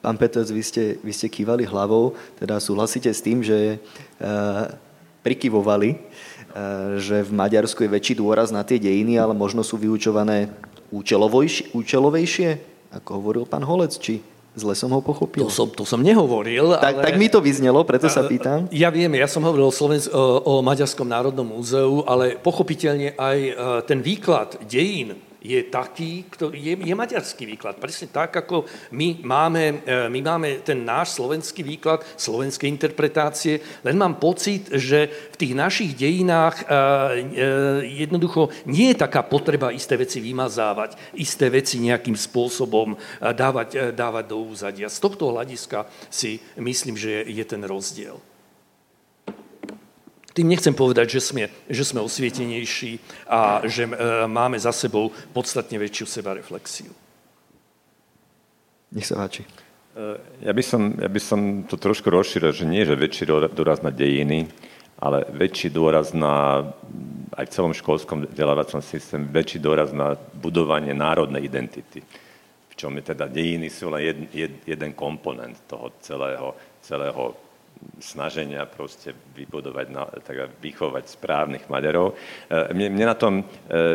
Pán Petec, vy ste, vy ste kývali hlavou, teda súhlasíte s tým, že e, prikyvovali, e, že v Maďarsku je väčší dôraz na tie dejiny, ale možno sú vyučované účelovejšie, ako hovoril pán Holec, či zle som ho pochopil? To som, to som nehovoril. Tak, ale... tak mi to vyznelo, preto sa pýtam. Ja viem, ja som hovoril o, Slovensk- o Maďarskom národnom múzeu, ale pochopiteľne aj e, ten výklad dejín je taký, ktorý je, je maďarský výklad. Presne tak, ako my máme, e, my máme ten náš slovenský výklad, slovenské interpretácie, len mám pocit, že v tých našich dejinách e, e, jednoducho nie je taká potreba isté veci vymazávať, isté veci nejakým spôsobom dávať, dávať do úzadia. Z tohto hľadiska si myslím, že je ten rozdiel. Tým nechcem povedať, že sme, že sme osvietenejší a že e, máme za sebou podstatne väčšiu sebareflexiu. Nech sa páči. E, ja by, som, ja by som to trošku rozšíril, že nie, že väčší dôraz na dejiny, ale väčší dôraz na, aj v celom školskom vzdelávacom systéme, väčší dôraz na budovanie národnej identity. V čom je teda dejiny sú len jed, jed, jeden komponent toho celého, celého snaženia proste vybudovať, tak vychovať správnych Maďarov. E, mne, mne na tom e,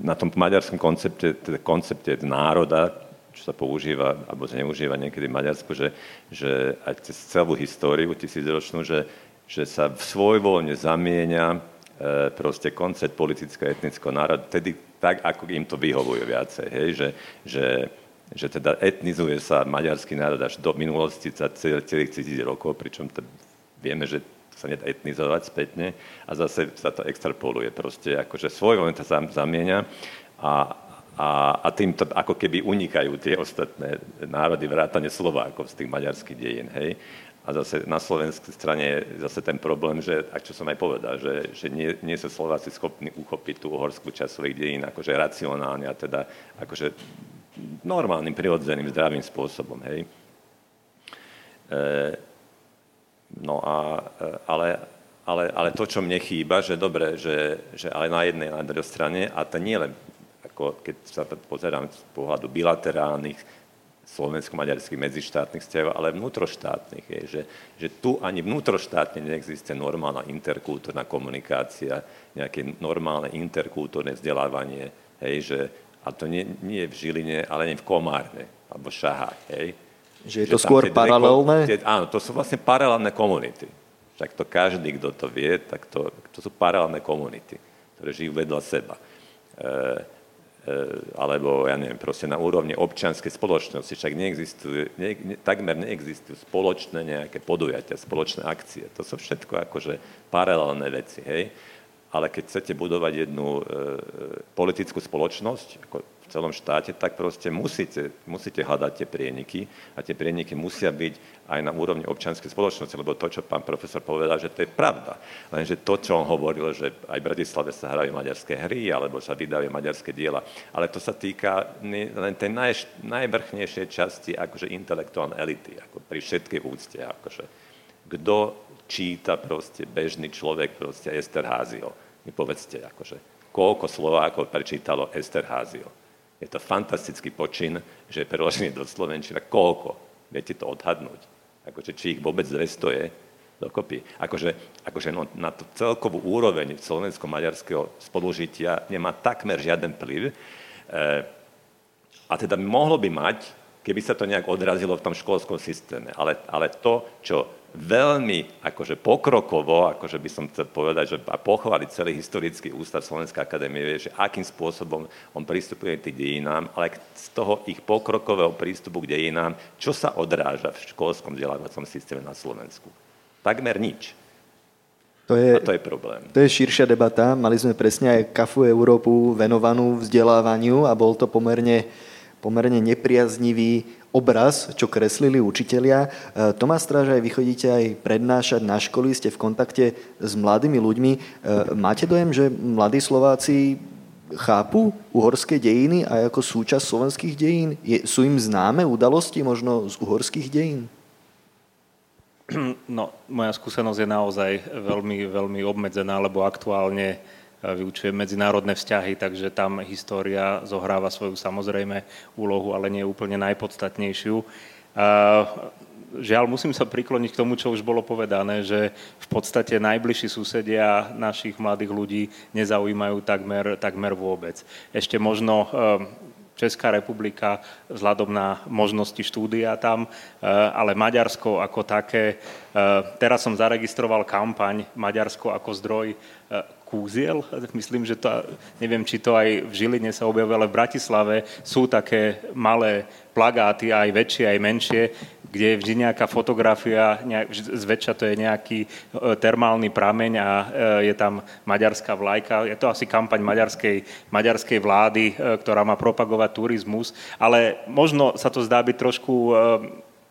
na tom maďarskom koncepte, teda koncepte národa, čo sa používa alebo zneužíva niekedy v Maďarsku, že, že aj cez celú históriu tisícročnú, že, že sa svojvoľne zamieňa e, proste koncept politického etnického národa, tedy tak, ako im to vyhovuje viacej. Hej? Že, že že teda etnizuje sa maďarský národ až do minulosti za celých tisíc rokov, pričom to vieme, že sa nedá etnizovať spätne a zase sa to extrapoluje. Proste akože svoj moment sa zamienia a, a, a tým to ako keby unikajú tie ostatné národy, vrátane Slovákov z tých maďarských dejín. Hej? A zase na slovenskej strane je zase ten problém, že, ak čo som aj povedal, že, že nie, nie sú Slováci schopní uchopiť tú uhorskú časových dejín akože racionálne a teda akože normálnym, prirodzeným, zdravým spôsobom. Hej. E, no a, e, ale, ale, ale to, čo mne chýba, že dobre, že, že ale na jednej a na druhej strane, a to nie len, ako keď sa pozerám z pohľadu bilaterálnych, slovensko-maďarských medzištátnych vzťahov, ale vnútroštátnych. Je, že, že tu ani vnútroštátne neexistuje normálna interkultúrna komunikácia, nejaké normálne interkultúrne vzdelávanie, hej, že, a to nie, nie v Žiline, ale nie v Komárne, alebo Šahách, hej. Že je to že skôr paralelné? Tie, áno, to sú vlastne paralelné komunity. Však to každý, kto to vie, tak to, to sú paralelné komunity, ktoré žijú vedľa seba. E, e, alebo, ja neviem, proste na úrovni občianskej spoločnosti, však neexistuje, ne, ne, takmer neexistujú spoločné nejaké podujatia, spoločné akcie. To sú všetko akože paralelné veci, hej ale keď chcete budovať jednu e, politickú spoločnosť, ako v celom štáte, tak proste musíte, musíte hľadať tie prieniky a tie prieniky musia byť aj na úrovni občianskej spoločnosti, lebo to, čo pán profesor povedal, že to je pravda. Lenže to, čo on hovoril, že aj v Bratislave sa hrajú maďarské hry, alebo sa vydajú maďarské diela, ale to sa týka len tej naj, najvrchnejšej časti akože intelektuálnej elity, ako pri všetkej úcte. Akože. Kto číta proste bežný človek proste Esterházio. Mi povedzte, akože, koľko Slovákov prečítalo Esterházio. Je to fantastický počin, že je preložený do Slovenčina. Koľko? Viete to odhadnúť? Akože, či ich vôbec 200 je dokopy. Akože, akože no, na tú celkovú úroveň slovensko-maďarského spolužitia nemá takmer žiaden vplyv. E, a teda mohlo by mať, keby sa to nejak odrazilo v tom školskom systéme. Ale, ale to, čo veľmi akože pokrokovo, akože by som chcel povedať, že a pochváliť celý historický ústav Slovenskej akadémie, vie, že akým spôsobom on pristupuje k tým dejinám, ale z toho ich pokrokového prístupu k dejinám, čo sa odráža v školskom vzdelávacom systéme na Slovensku. Takmer nič. To je, a to je problém. To je širšia debata. Mali sme presne aj kafu Európu venovanú vzdelávaniu a bol to pomerne, pomerne nepriaznivý obraz, čo kreslili učitelia. E, Tomás Stráž, aj vy chodíte aj prednášať na školy, ste v kontakte s mladými ľuďmi. E, máte dojem, že mladí Slováci chápu uhorské dejiny aj ako súčasť slovenských dejín? Je, sú im známe udalosti možno z uhorských dejín? No, moja skúsenosť je naozaj veľmi, veľmi obmedzená, lebo aktuálne vyučujem medzinárodné vzťahy, takže tam história zohráva svoju samozrejme úlohu, ale nie úplne najpodstatnejšiu. Žiaľ, musím sa prikloniť k tomu, čo už bolo povedané, že v podstate najbližší susedia našich mladých ľudí nezaujímajú takmer, takmer vôbec. Ešte možno Česká republika vzhľadom na možnosti štúdia tam, ale Maďarsko ako také. Teraz som zaregistroval kampaň Maďarsko ako zdroj kúziel. Myslím, že to, neviem, či to aj v Žiline sa objavuje, ale v Bratislave sú také malé plagáty, aj väčšie, aj menšie, kde je vždy nejaká fotografia, nejak, zväčša to je nejaký e, termálny prameň a e, je tam maďarská vlajka. Je to asi kampaň maďarskej, maďarskej vlády, e, ktorá má propagovať turizmus, ale možno sa to zdá byť trošku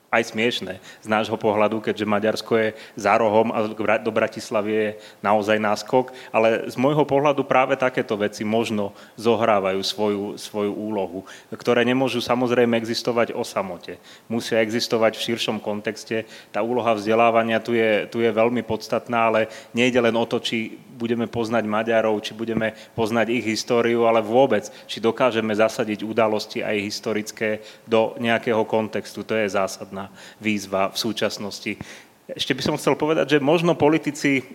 aj smiešné z nášho pohľadu, keďže Maďarsko je za rohom a do Bratislavy je naozaj náskok, ale z môjho pohľadu práve takéto veci možno zohrávajú svoju, svoju úlohu, ktoré nemôžu samozrejme existovať o samote. Musia existovať v širšom kontexte. Tá úloha vzdelávania tu je, tu je veľmi podstatná, ale nejde len o to, či budeme poznať Maďarov, či budeme poznať ich históriu, ale vôbec, či dokážeme zasadiť udalosti aj historické do nejakého kontextu. To je zásadná výzva v súčasnosti. Ešte by som chcel povedať, že možno politici eh,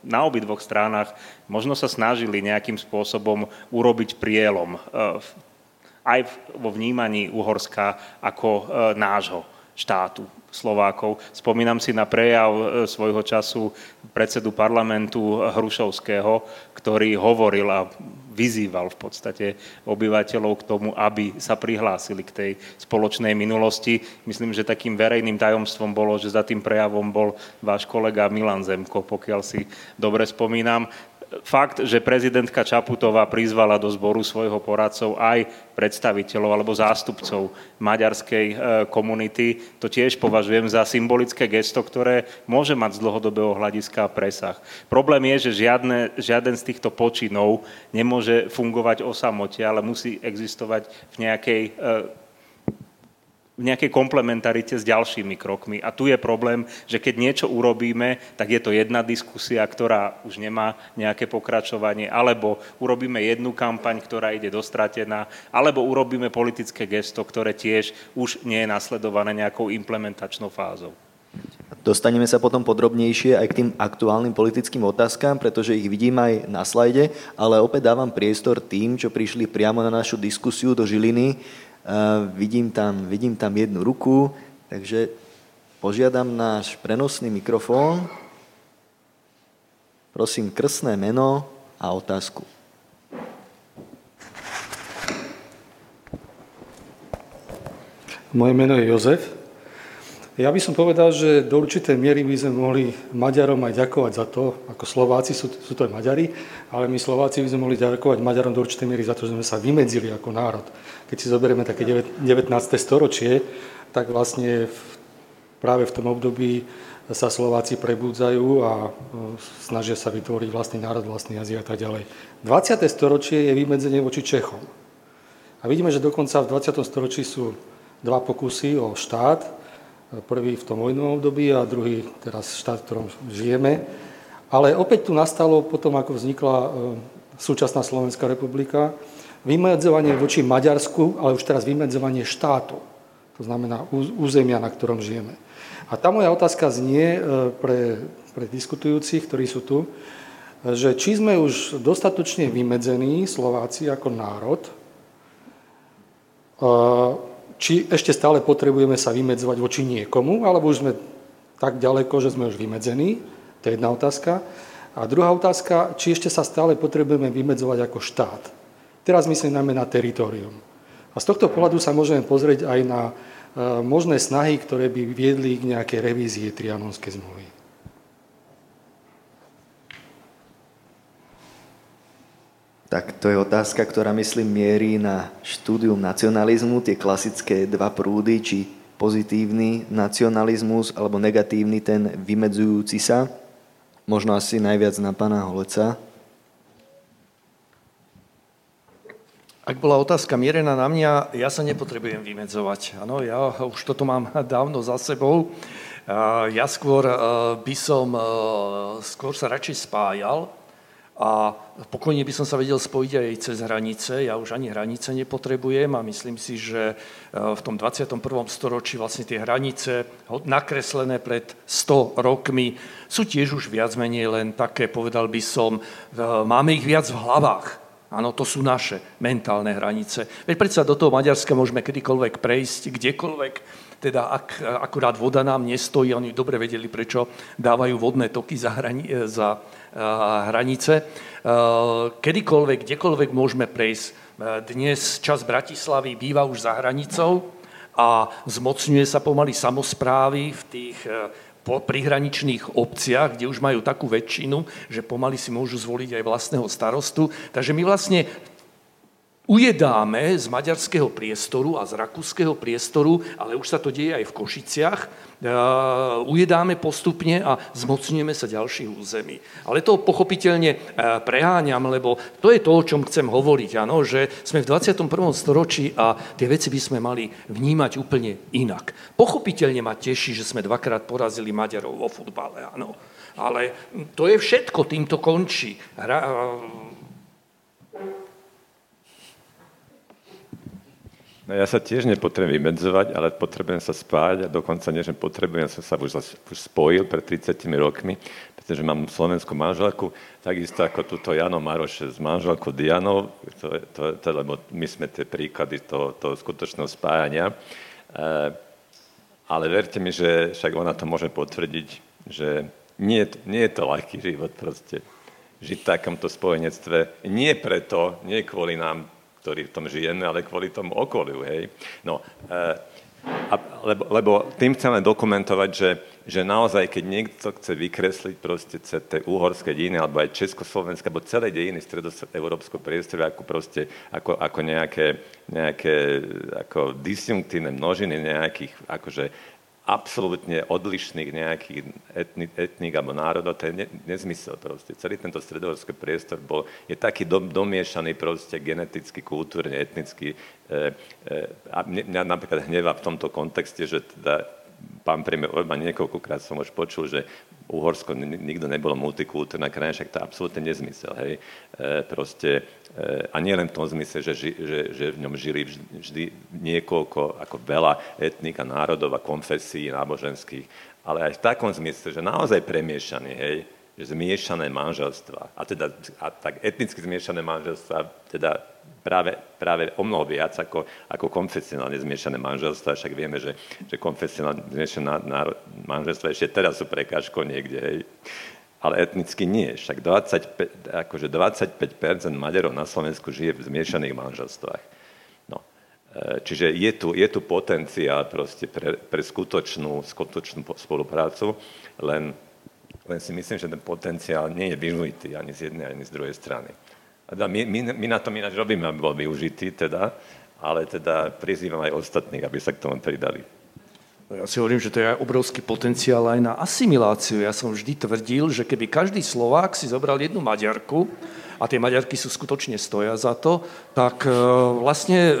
na obidvoch stranách možno sa snažili nejakým spôsobom urobiť prielom eh, aj vo vnímaní Uhorska ako eh, nášho štátu. Slovákov. Spomínam si na prejav e, svojho času predsedu parlamentu Hrušovského, ktorý hovoril a vyzýval v podstate obyvateľov k tomu, aby sa prihlásili k tej spoločnej minulosti. Myslím, že takým verejným tajomstvom bolo, že za tým prejavom bol váš kolega Milan Zemko, pokiaľ si dobre spomínam fakt, že prezidentka Čaputová prizvala do zboru svojho poradcov aj predstaviteľov alebo zástupcov maďarskej e, komunity, to tiež považujem za symbolické gesto, ktoré môže mať z dlhodobého hľadiska presah. Problém je, že žiadne, žiaden z týchto počinov nemôže fungovať o samote, ale musí existovať v nejakej e, v nejakej komplementarite s ďalšími krokmi. A tu je problém, že keď niečo urobíme, tak je to jedna diskusia, ktorá už nemá nejaké pokračovanie, alebo urobíme jednu kampaň, ktorá ide dostratená, alebo urobíme politické gesto, ktoré tiež už nie je nasledované nejakou implementačnou fázou. Dostaneme sa potom podrobnejšie aj k tým aktuálnym politickým otázkam, pretože ich vidím aj na slajde, ale opäť dávam priestor tým, čo prišli priamo na našu diskusiu do Žiliny. Vidím, tam, vidím tam jednu ruku, takže požiadam náš prenosný mikrofón. Prosím, krstné meno a otázku. Moje meno je Jozef. Ja by som povedal, že do určitej miery by sme mohli Maďarom aj ďakovať za to, ako Slováci, sú, sú to aj Maďari, ale my Slováci by sme mohli ďakovať Maďarom do určitej miery za to, že sme sa vymedzili ako národ. Keď si zoberieme také 19. storočie, tak vlastne v, práve v tom období sa Slováci prebudzajú a e, snažia sa vytvoriť vlastný národ, vlastný jazyk a tak ďalej. 20. storočie je vymedzenie voči Čechom. A vidíme, že dokonca v 20. storočí sú dva pokusy o štát, Prvý v tom vojnovom období a druhý teraz štát, v ktorom žijeme. Ale opäť tu nastalo potom, ako vznikla e, súčasná Slovenská republika, vymedzovanie voči Maďarsku, ale už teraz vymedzovanie štátu. To znamená územia, na ktorom žijeme. A tá moja otázka znie e, pre, pre diskutujúcich, ktorí sú tu, že či sme už dostatočne vymedzení Slováci ako národ, e, či ešte stále potrebujeme sa vymedzovať voči niekomu, alebo už sme tak ďaleko, že sme už vymedzení, to je jedna otázka. A druhá otázka, či ešte sa stále potrebujeme vymedzovať ako štát. Teraz myslím najmä na teritorium. A z tohto pohľadu sa môžeme pozrieť aj na e, možné snahy, ktoré by viedli k nejakej revízii Trianonskej zmluvy. Tak to je otázka, ktorá myslím mierí na štúdium nacionalizmu, tie klasické dva prúdy, či pozitívny nacionalizmus alebo negatívny, ten vymedzujúci sa. Možno asi najviac na pána Holeca. Ak bola otázka mierená na mňa, ja sa nepotrebujem vymedzovať. Ano, ja už toto mám dávno za sebou. Ja skôr by som, skôr sa radšej spájal a pokojne by som sa vedel spojiť aj cez hranice. Ja už ani hranice nepotrebujem a myslím si, že v tom 21. storočí vlastne tie hranice nakreslené pred 100 rokmi sú tiež už viac menej len také, povedal by som, máme ich viac v hlavách Áno, to sú naše mentálne hranice. Veď predsa do toho Maďarska môžeme kedykoľvek prejsť, kdekoľvek, teda ak akurát voda nám nestojí, oni dobre vedeli, prečo dávajú vodné toky za, hrani, za hranice. Kedykoľvek, kdekoľvek môžeme prejsť. Dnes čas Bratislavy býva už za hranicou a zmocňuje sa pomaly samozprávy v tých po prihraničných obciach, kde už majú takú väčšinu, že pomaly si môžu zvoliť aj vlastného starostu. Takže my vlastne ujedáme z maďarského priestoru a z rakúskeho priestoru, ale už sa to deje aj v Košiciach, ujedáme postupne a zmocňujeme sa ďalších území. Ale to pochopiteľne preháňam, lebo to je to, o čom chcem hovoriť, ano, že sme v 21. storočí a tie veci by sme mali vnímať úplne inak. Pochopiteľne ma teší, že sme dvakrát porazili Maďarov vo futbale, áno. Ale to je všetko, týmto končí. Hra, No ja sa tiež nepotrebujem vymedzovať, ale potrebujem sa spájať a dokonca nie, že potrebujem, som sa už, už spojil pred 30 rokmi, pretože mám slovenskú manželku, takisto ako túto Jano Maroš s manželkou Dianou, to, to, to, lebo my sme tie príklady toho, toho skutočného spájania. E, ale verte mi, že však ona to môže potvrdiť, že nie, nie je to ľahký život proste žiť v takomto spojenectve. Nie preto, nie kvôli nám, ktorí v tom žijeme, ale kvôli tomu okoliu. Hej. No, e, a, lebo, lebo tým chceme dokumentovať, že, že naozaj, keď niekto chce vykresliť proste tie uhorské dejiny, alebo aj Československé, alebo celé dejiny stredoeurópskeho priestoru, ako, proste, ako, ako nejaké, nejaké ako disjunktívne množiny nejakých akože absolútne odlišných nejakých etnik, etník alebo národov, to je ne, nezmysel proste. Celý tento stredovský priestor bol, je taký dom, domiešaný proste geneticky, kultúrne, etnicky. E, e, a mňa napríklad hneva v tomto kontexte, že teda pán premiér Orbán niekoľkokrát som už počul, že Uhorsko nikto nebolo multikultúrna krajina, však to je absolútne nezmysel. Hej. E, proste, e, a nie len v tom zmysle, že, ži, že, že v ňom žili vždy, vždy niekoľko, ako veľa etník a národov a konfesí náboženských, ale aj v takom zmysle, že naozaj premiešaný, hej, že zmiešané manželstva, a teda a tak etnicky zmiešané manželstva, teda práve, práve o mnoho viac ako, ako konfesionálne zmiešané manželstva. Však vieme, že, že konfesionálne zmiešané manželstva ešte teraz sú prekážkou niekde. Hej. Ale etnicky nie. Však 25, akože 25% Maďarov na Slovensku žije v zmiešaných manželstvách. No. E, čiže je tu, je tu potenciál pre, pre skutočnú, skutočnú spoluprácu, len, len si myslím, že ten potenciál nie je využitý ani z jednej, ani z druhej strany. My, my, my na tom ináč robíme, aby bol využitý, teda, ale teda prizývam aj ostatných, aby sa k tomu pridali. No ja si hovorím, že to je obrovský potenciál aj na asimiláciu. Ja som vždy tvrdil, že keby každý Slovák si zobral jednu Maďarku, a tie Maďarky sú skutočne stoja za to, tak e, vlastne e,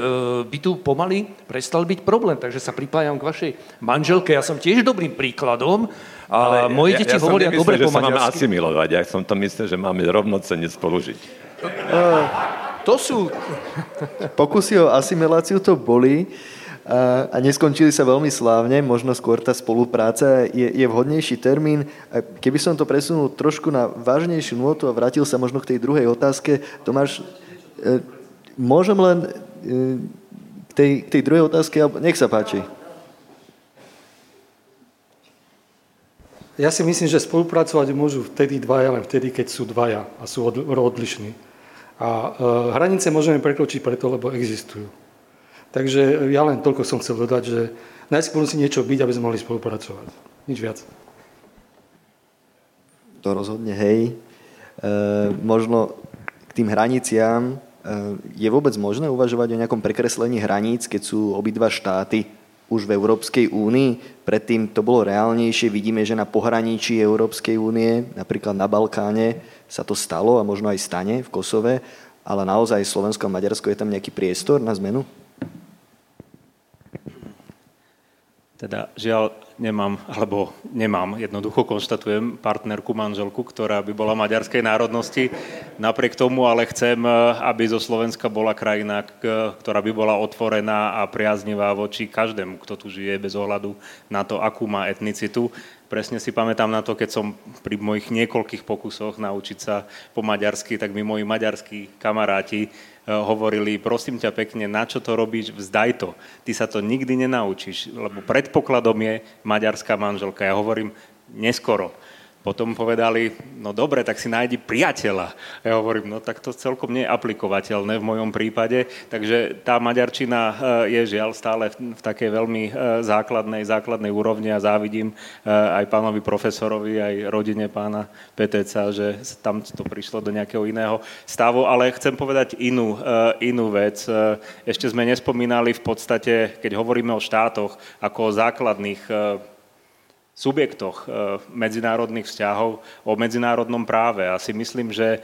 by tu pomaly prestal byť problém. Takže sa pripájam k vašej manželke. Ja som tiež dobrým príkladom. A Ale moje ja, deti ja hovoria dobre po maďarsky. Ja som máme asimilovať. Ja som to myslel, že máme rovnocenne spolužiť. To sú... Pokusy o asimiláciu to boli. a, a neskončili sa veľmi slávne, možno skôr tá spolupráca je, je vhodnejší termín. Keby som to presunul trošku na vážnejšiu nôtu a vrátil sa možno k tej druhej otázke, Tomáš, e, môžem len k tej, k tej druhej otázke, nech sa páči. Ja si myslím, že spolupracovať môžu vtedy dvaja, len vtedy, keď sú dvaja a sú odlišní. A e, hranice môžeme prekročiť preto, lebo existujú. Takže ja len toľko som chcel dodať, že najskôr musí niečo byť, aby sme mohli spolupracovať. Nič viac. To rozhodne, hej. E, možno k tým hraniciám, e, je vôbec možné uvažovať o nejakom prekreslení hraníc, keď sú obidva štáty už v Európskej únii. Predtým to bolo reálnejšie. Vidíme, že na pohraničí Európskej únie, napríklad na Balkáne, sa to stalo a možno aj stane v Kosove, ale naozaj Slovensko a Maďarsko je tam nejaký priestor na zmenu? Teda žiaľ nemám, alebo nemám, jednoducho konštatujem partnerku, manželku, ktorá by bola maďarskej národnosti. Napriek tomu ale chcem, aby zo Slovenska bola krajina, ktorá by bola otvorená a priaznivá voči každému, kto tu žije bez ohľadu na to, akú má etnicitu. Presne si pamätám na to, keď som pri mojich niekoľkých pokusoch naučiť sa po maďarsky, tak mi moji maďarskí kamaráti Eh, hovorili, prosím ťa pekne, na čo to robíš, vzdaj to. Ty sa to nikdy nenaučíš, lebo predpokladom je maďarská manželka. Ja hovorím, neskoro. Potom povedali, no dobre, tak si nájdi priateľa. Ja hovorím, no tak to celkom nie je aplikovateľné v mojom prípade, takže tá maďarčina eh, je žiaľ stále v takej veľmi eh, základnej, základnej úrovni a závidím eh, aj pánovi profesorovi, aj rodine pána PTC, že tam to prišlo do nejakého iného stavu, ale chcem povedať inú, inú vec. Ešte sme nespomínali v podstate, keď hovoríme o štátoch, ako o základných subjektoch eh, medzinárodných vzťahov o medzinárodnom práve. A si myslím, že eh,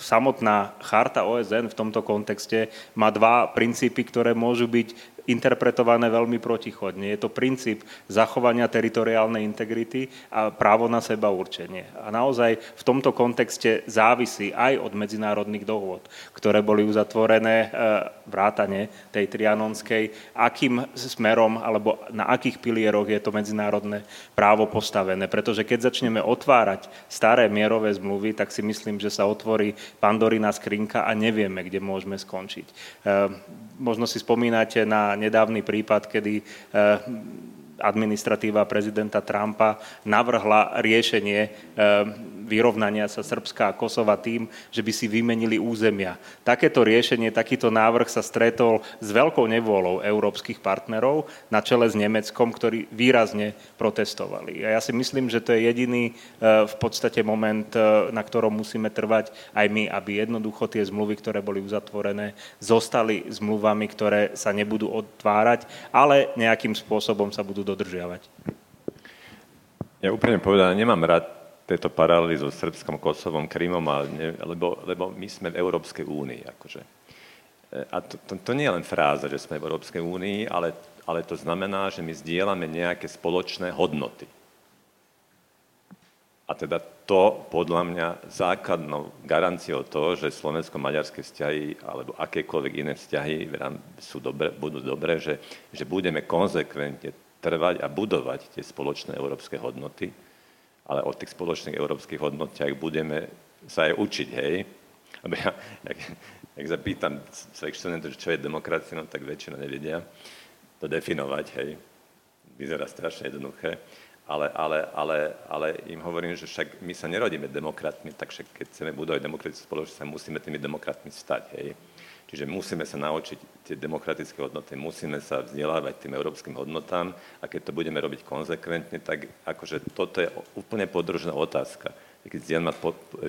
samotná charta OSN v tomto kontexte má dva princípy, ktoré môžu byť interpretované veľmi protichodne. Je to princíp zachovania teritoriálnej integrity a právo na seba určenie. A naozaj v tomto kontexte závisí aj od medzinárodných dohôd, ktoré boli uzatvorené e, vrátane tej trianonskej, akým smerom alebo na akých pilieroch je to medzinárodné právo postavené. Pretože keď začneme otvárať staré mierové zmluvy, tak si myslím, že sa otvorí pandorina skrinka a nevieme, kde môžeme skončiť. E, možno si spomínate na nedávny prípad, kedy eh, administratíva prezidenta Trumpa navrhla riešenie eh, vyrovnania sa Srbska a Kosova tým, že by si vymenili územia. Takéto riešenie, takýto návrh sa stretol s veľkou nevôľou európskych partnerov na čele s Nemeckom, ktorí výrazne protestovali. A ja si myslím, že to je jediný eh, v podstate moment, na ktorom musíme trvať aj my, aby jednoducho tie zmluvy, ktoré boli uzatvorené, zostali zmluvami, ktoré sa nebudú otvárať, ale nejakým spôsobom sa budú dodržiavať. Ja úplne povedané, nemám rád tieto paralely so Srbskom, Kosovom, Krymom, lebo, lebo my sme v Európskej únii. Akože. E, a to, to, to nie je len fráza, že sme v Európskej únii, ale, ale to znamená, že my zdieľame nejaké spoločné hodnoty. A teda to podľa mňa základnou garanciou toho, že slovensko-maďarské vzťahy alebo akékoľvek iné vzťahy sú dobre, budú dobré, že, že budeme konzekventne trvať a budovať tie spoločné európske hodnoty, ale o tých spoločných európskych hodnotiach budeme sa aj učiť, hej. Aby ja, jak, jak sa pýtam svojich študentov, čo je demokracia, no tak väčšina nevedia to definovať, hej. Vyzerá strašne jednoduché, ale, ale, ale, ale im hovorím, že však my sa nerodíme demokratmi, tak keď chceme budovať demokratickú spoločnosť, musíme tými demokratmi stať, hej. Čiže musíme sa naučiť tie demokratické hodnoty, musíme sa vzdelávať tým európskym hodnotám a keď to budeme robiť konzekventne, tak akože toto je úplne podružná otázka. Keď zdieľam,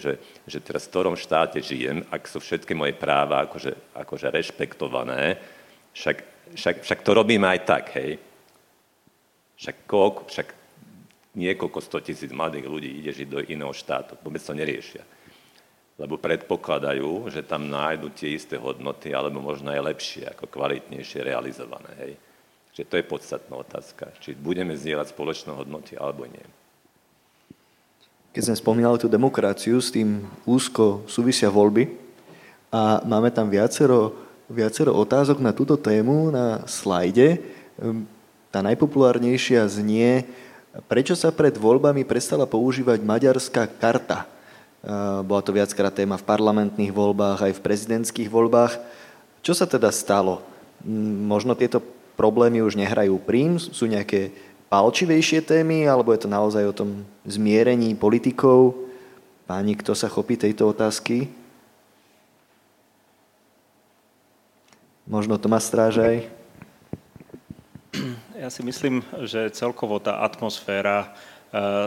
že, že teraz v ktorom štáte žijem, ak sú všetky moje práva akože, akože rešpektované, však, však, však to robíme aj tak, hej. Však, koľko, však niekoľko sto tisíc mladých ľudí ide žiť do iného štátu, vôbec to neriešia lebo predpokladajú, že tam nájdu tie isté hodnoty, alebo možno aj lepšie, ako kvalitnejšie realizované. Hej. Čiže to je podstatná otázka. Či budeme zdieľať spoločné hodnoty, alebo nie. Keď sme spomínali tú demokraciu, s tým úzko súvisia voľby a máme tam viacero viacero otázok na túto tému na slajde. Ehm, tá najpopulárnejšia znie, prečo sa pred voľbami prestala používať maďarská karta. Ehm, bola to viackrát téma v parlamentných voľbách, aj v prezidentských voľbách. Čo sa teda stalo? Možno tieto problémy už nehrajú prím, sú nejaké palčivejšie témy, alebo je to naozaj o tom zmierení politikov? Páni, kto sa chopí tejto otázky? Možno Tomáš Strážaj? Ja si myslím, že celkovo tá atmosféra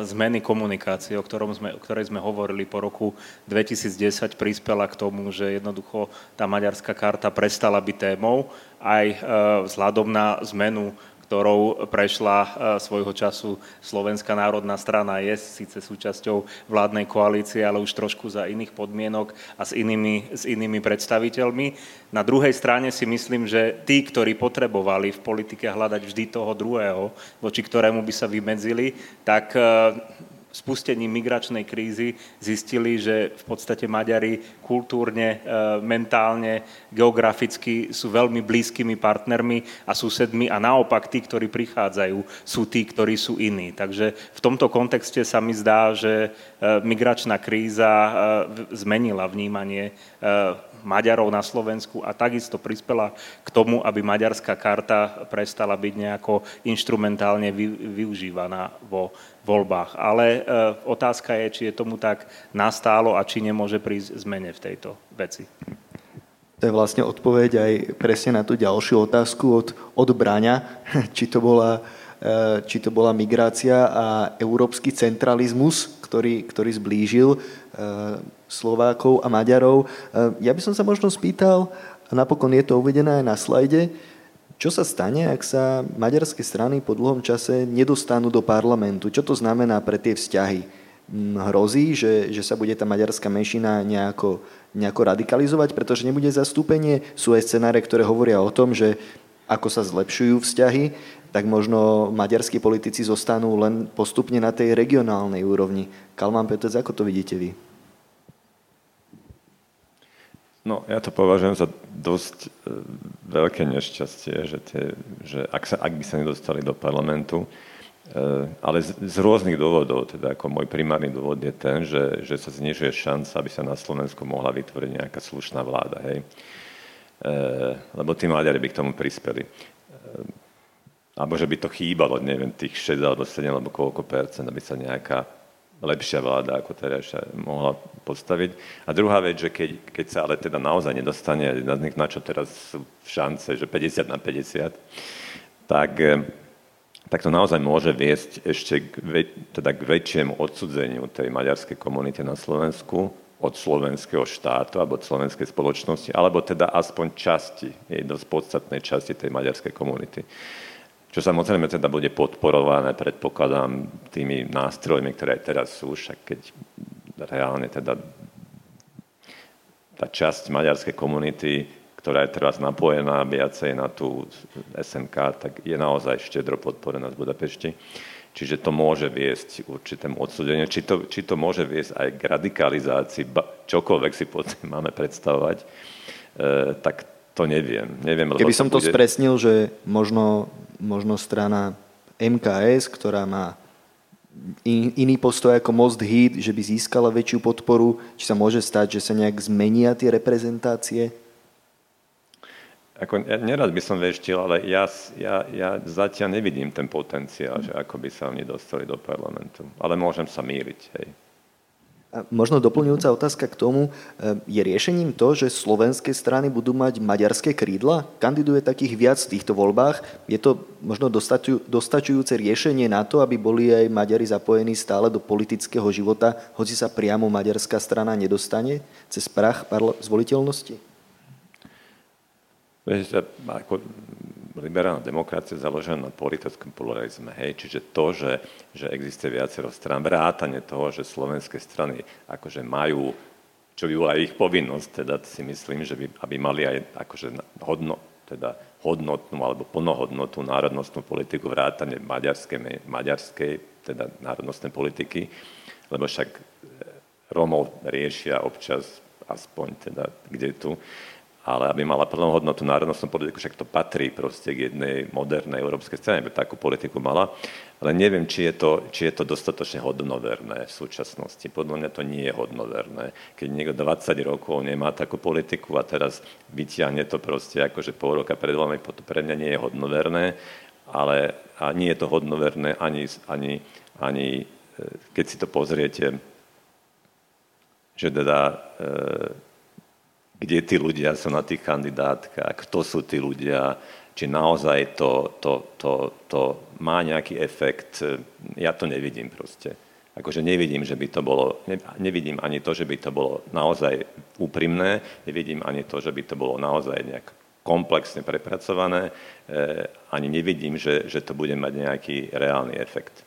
zmeny komunikácie, o, ktorom sme, o ktorej sme hovorili po roku 2010, prispela k tomu, že jednoducho tá maďarská karta prestala byť témou. Aj e, vzhľadom na zmenu ktorou prešla e, svojho času Slovenská národná strana, je síce súčasťou vládnej koalície, ale už trošku za iných podmienok a s inými, s inými predstaviteľmi. Na druhej strane si myslím, že tí, ktorí potrebovali v politike hľadať vždy toho druhého, voči ktorému by sa vymedzili, tak e, spustením migračnej krízy zistili, že v podstate Maďari kultúrne, e, mentálne, geograficky sú veľmi blízkymi partnermi a susedmi a naopak tí, ktorí prichádzajú, sú tí, ktorí sú iní. Takže v tomto kontexte sa mi zdá, že e, migračná kríza e, zmenila vnímanie Maďarov na Slovensku a takisto prispela k tomu, aby maďarská karta prestala byť nejako instrumentálne využívaná vo voľbách. Ale e, otázka je, či je tomu tak nastálo a či nemôže prísť zmene v tejto veci. To je vlastne odpoveď aj presne na tú ďalšiu otázku od, od Braňa, či to, bola, e, či to bola migrácia a európsky centralizmus, ktorý, ktorý zblížil e, Slovákov a Maďarov. Ja by som sa možno spýtal, a napokon je to uvedené aj na slajde, čo sa stane, ak sa maďarské strany po dlhom čase nedostanú do parlamentu? Čo to znamená pre tie vzťahy? Mm, hrozí, že, že sa bude tá maďarská menšina nejako, nejako radikalizovať, pretože nebude zastúpenie. Sú aj scenáre, ktoré hovoria o tom, že ako sa zlepšujú vzťahy, tak možno maďarskí politici zostanú len postupne na tej regionálnej úrovni. Kalman Petec, ako to vidíte vy? No, ja to považujem za dosť e, veľké nešťastie, že, tie, že ak, sa, ak by sa nedostali do parlamentu, e, ale z, z rôznych dôvodov, teda ako môj primárny dôvod je ten, že, že sa znižuje šanca, aby sa na Slovensku mohla vytvoriť nejaká slušná vláda, hej. E, lebo tí mladí by k tomu prispeli. Alebo že by to chýbalo, neviem, tých 6 alebo 7 alebo koľko percent, aby sa nejaká lepšia vláda ako terajšia mohla postaviť. A druhá vec, že keď, keď sa ale teda naozaj nedostane na, na čo teraz sú šance, že 50 na 50, tak, eh, tak to naozaj môže viesť ešte k, teda k väčšiemu odsudzeniu tej maďarskej komunity na Slovensku od slovenského štátu alebo od slovenskej spoločnosti, alebo teda aspoň časti, jej dosť podstatnej časti tej maďarskej komunity čo samozrejme teda bude podporované, predpokladám, tými nástrojmi, ktoré aj teraz sú, však keď reálne teda tá časť maďarskej komunity, ktorá je teraz napojená viacej na tú SNK, tak je naozaj štedro podporená z Budapešti. Čiže to môže viesť určitému odsúdeniu. Či to, či to môže viesť aj k radikalizácii, čokoľvek si pod tým máme predstavovať, e, tak to neviem. neviem Keby som to bude... spresnil, že možno možno strana MKS, ktorá má in, iný postoj ako Most Hit, že by získala väčšiu podporu, či sa môže stať, že sa nejak zmenia tie reprezentácie? Ako, ja nerad by som veštil, ale ja, ja, ja zatiaľ nevidím ten potenciál, že ako by sa oni dostali do parlamentu. Ale môžem sa míriť, hej. Možno doplňujúca otázka k tomu, e, je riešením to, že slovenské strany budú mať maďarské krídla? Kandiduje takých viac v týchto voľbách? Je to možno dostačujúce riešenie na to, aby boli aj Maďari zapojení stále do politického života, hoci sa priamo maďarská strana nedostane cez prach zvoliteľnosti? Liberálna demokracia založená na politickom pluralizme. Hej? Čiže to, že, že existuje viacero stran, vrátanie toho, že slovenské strany akože majú, čo by bola ich povinnosť, teda si myslím, že by, aby mali aj akože hodno, teda hodnotnú alebo plnohodnotnú národnostnú politiku, vrátane maďarskej, maďarskej teda národnostnej politiky, lebo však Romov riešia občas aspoň teda kde tu ale aby mala plnú hodnotu národnostnú politiku, však to patrí proste k jednej modernej európskej scéne, aby takú politiku mala. Ale neviem, či je, to, či je to dostatočne hodnoverné v súčasnosti. Podľa mňa to nie je hodnoverné. Keď niekto 20 rokov nemá takú politiku a teraz vyťahne to proste akože pol roka pred voľbami, to pre mňa nie je hodnoverné, ale a nie je to hodnoverné ani, ani, ani e, keď si to pozriete, že teda e, kde tí ľudia sú na tých kandidátkach, kto sú tí ľudia, či naozaj to, to, to, to má nejaký efekt. Ja to nevidím proste. Akože nevidím, že by to bolo, nevidím ani to, že by to bolo naozaj úprimné, nevidím ani to, že by to bolo naozaj nejak komplexne prepracované, eh, ani nevidím, že, že to bude mať nejaký reálny efekt.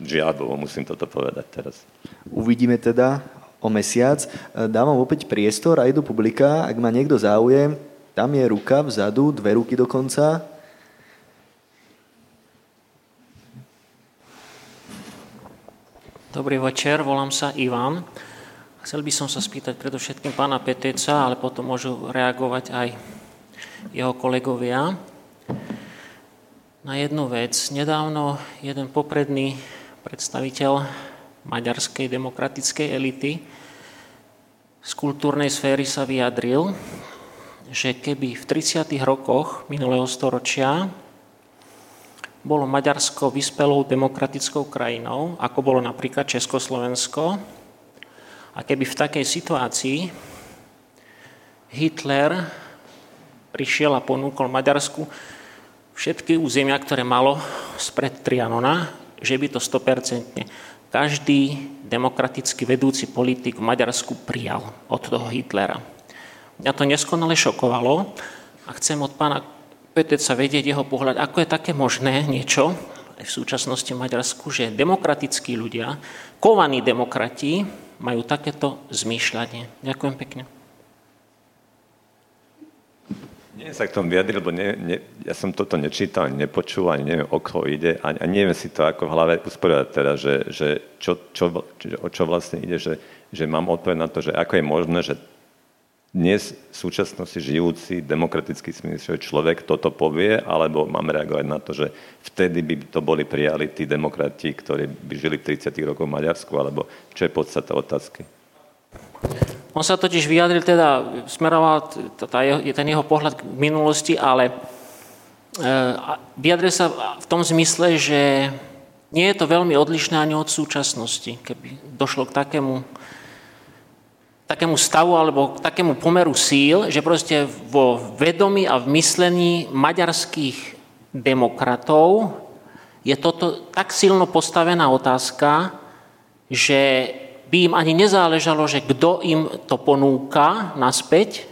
Žiaľ musím toto povedať teraz. Uvidíme teda, o mesiac. E, dávam opäť priestor aj do publika, ak má niekto záujem, tam je ruka vzadu, dve ruky dokonca. Dobrý večer, volám sa Ivan. Chcel by som sa spýtať predovšetkým pána Peteca, ale potom môžu reagovať aj jeho kolegovia. Na jednu vec. Nedávno jeden popredný predstaviteľ maďarskej demokratickej elity z kultúrnej sféry sa vyjadril, že keby v 30. rokoch minulého storočia bolo Maďarsko vyspelou demokratickou krajinou, ako bolo napríklad Československo, a keby v takej situácii Hitler prišiel a ponúkol Maďarsku všetky územia, ktoré malo spred Trianona, že by to 100% každý demokraticky vedúci politik v Maďarsku prijal od toho Hitlera. Mňa to neskonale šokovalo a chcem od pána Peteca vedieť jeho pohľad, ako je také možné niečo v súčasnosti v Maďarsku, že demokratickí ľudia, kovaní demokrati, majú takéto zmýšľanie. Ďakujem pekne. Nie sa k tomu vyjadriť, lebo ne, ne, ja som toto nečítal, ani nepočul, ani neviem, o koho ide, ani, ani neviem si to ako v hlave usporiadať teda, že, že čo, čo, čo, o čo vlastne ide, že, že mám odpoveď na to, že ako je možné, že dnes v súčasnosti žijúci demokratický smysl človek toto povie, alebo mám reagovať na to, že vtedy by to boli prijali tí demokrati, ktorí by žili v 30 rokoch v Maďarsku, alebo čo je podstata otázky? On sa totiž vyjadril, teda smeroval ten jeho pohľad k minulosti, ale e, vyjadril sa v tom zmysle, že nie je to veľmi odlišné ani od súčasnosti. Keby došlo k takému, takému stavu alebo k takému pomeru síl, že proste vo vedomí a v myslení maďarských demokratov je toto tak silno postavená otázka, že by im ani nezáležalo, že kto im to ponúka naspäť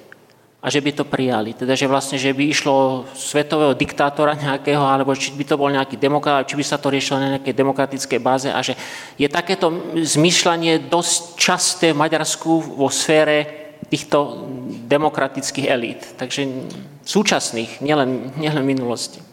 a že by to prijali. Teda, že vlastne, že by išlo svetového diktátora nejakého, alebo či by to bol nejaký demokrat, či by sa to riešilo na nejakej demokratickej báze a že je takéto zmyšľanie dosť časté v Maďarsku vo sfére týchto demokratických elít. Takže súčasných, nielen, nielen minulosti.